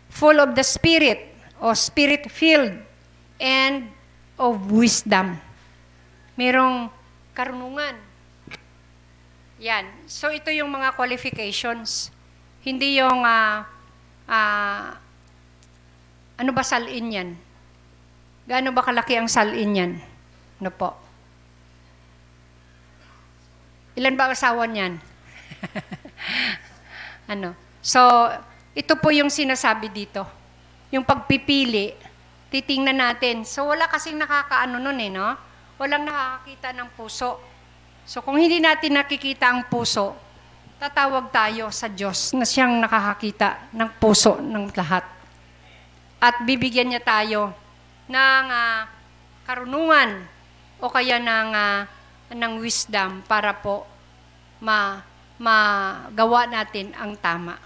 full of the Spirit o Spirit-filled, and of wisdom. Merong karunungan, yan. So ito yung mga qualifications. Hindi yung ah ah, ano ba salin yan? Gaano ba kalaki ang salin yan? Ano po? Ilan ba asawa niyan? ano? So, ito po yung sinasabi dito. Yung pagpipili, titingnan natin. So, wala kasing nakakaano nun eh, no? Walang nakakakita ng puso. So kung hindi natin nakikita ang puso, tatawag tayo sa Diyos na siyang nakakakita ng puso ng lahat. At bibigyan niya tayo ng uh, karunungan o kaya ng, uh, ng wisdom para po ma, magawa natin ang tama.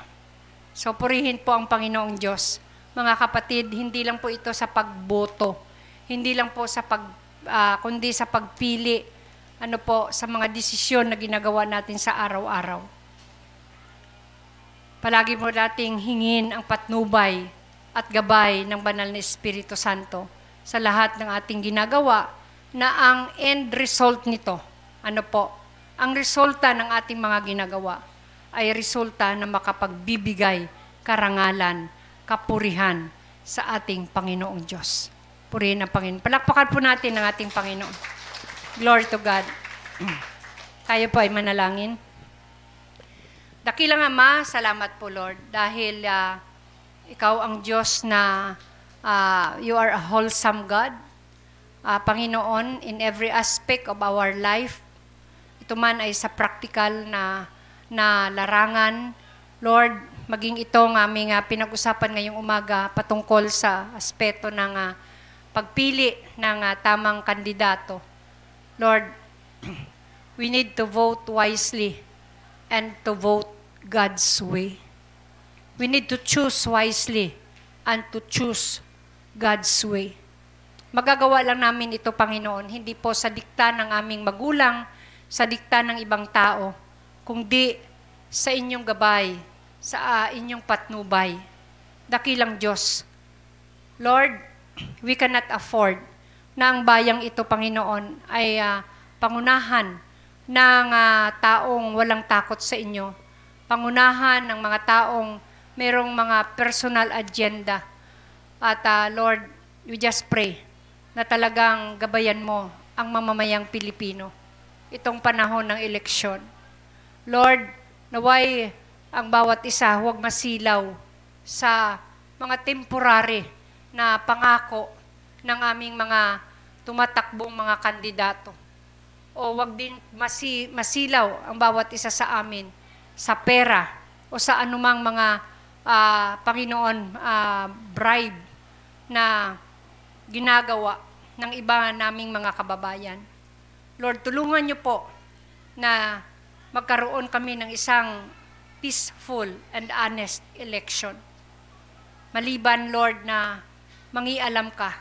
So purihin po ang Panginoong Diyos. Mga kapatid, hindi lang po ito sa pagboto, hindi lang po sa pag, uh, kundi sa pagpili ano po, sa mga desisyon na ginagawa natin sa araw-araw. Palagi mo nating hingin ang patnubay at gabay ng banal na Espiritu Santo sa lahat ng ating ginagawa na ang end result nito, ano po, ang resulta ng ating mga ginagawa ay resulta na makapagbibigay karangalan, kapurihan sa ating Panginoong Diyos. Purihin ang Panginoon. Palakpakan po natin ang ating Panginoon. Glory to God. Tayo po ay manalangin. Dakilang Ama, salamat po Lord dahil uh, ikaw ang Diyos na ah, you are a wholesome God. Ah, Panginoon, in every aspect of our life, ito man ay sa practical na, na larangan. Lord, maging ito ng aming ah, pinag-usapan ngayong umaga patungkol sa aspeto ng ah, pagpili ng ah, tamang kandidato. Lord, we need to vote wisely and to vote God's way. We need to choose wisely and to choose God's way. Magagawa lang namin ito, Panginoon, hindi po sa dikta ng aming magulang, sa dikta ng ibang tao, kundi sa inyong gabay, sa ah, inyong patnubay. Dakilang Diyos. Lord, we cannot afford na ang bayang ito, Panginoon, ay ah, pangunahan ng ah, taong walang takot sa inyo. Pangunahan ng mga taong merong mga personal agenda. At ah, Lord, we just pray na talagang gabayan mo ang mamamayang Pilipino itong panahon ng eleksyon. Lord, naway ang bawat isa huwag masilaw sa mga temporary na pangako ng aming mga tumatakbong mga kandidato. O wag din masi, masilaw ang bawat isa sa amin sa pera o sa anumang mga ah, Panginoon ah, bribe na ginagawa ng iba naming mga kababayan. Lord, tulungan niyo po na magkaroon kami ng isang peaceful and honest election. Maliban, Lord, na mangialam ka.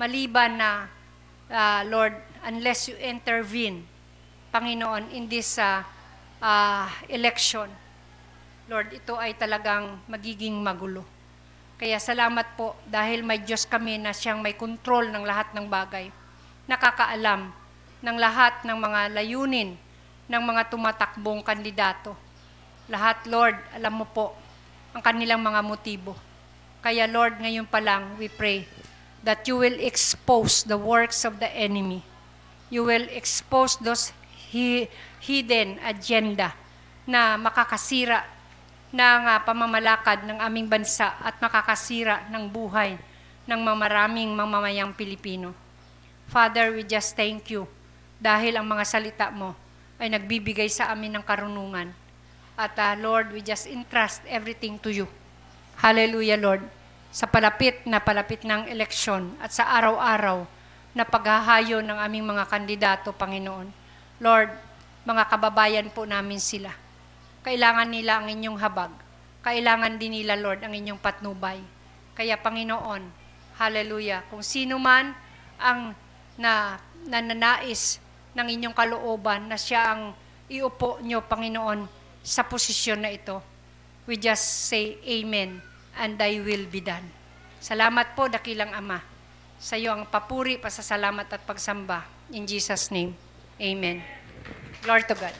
Maliban na, ah, Lord, unless you intervene, Panginoon, in this ah, ah, election, Lord, ito ay talagang magiging magulo. Kaya salamat po dahil may Diyos kami na siyang may control ng lahat ng bagay. Nakakaalam ng lahat ng mga layunin ng mga tumatakbong kandidato. Lahat, Lord, alam mo po ang kanilang mga motibo. Kaya Lord, ngayon pa lang, we pray that you will expose the works of the enemy. You will expose those hi- hidden agenda na makakasira ng ah, pamamalakad ng aming bansa at makakasira ng buhay ng mamaraming mamamayang Pilipino. Father, we just thank you dahil ang mga salita mo ay nagbibigay sa amin ng karunungan. At ah, Lord, we just entrust everything to you. Hallelujah, Lord. Sa palapit na palapit ng eleksyon at sa araw-araw na paghahayo ng aming mga kandidato, Panginoon. Lord, mga kababayan po namin sila. Kailangan nila ang inyong habag. Kailangan din nila, Lord, ang inyong patnubay. Kaya, Panginoon, hallelujah, kung sino man ang na, nananais ng inyong kalooban na siya ang iupo nyo, Panginoon, sa posisyon na ito, we just say amen and thy will be done. Salamat po, dakilang Ama. Sa iyo ang papuri, pasasalamat at pagsamba. In Jesus' name, amen. Glory to God.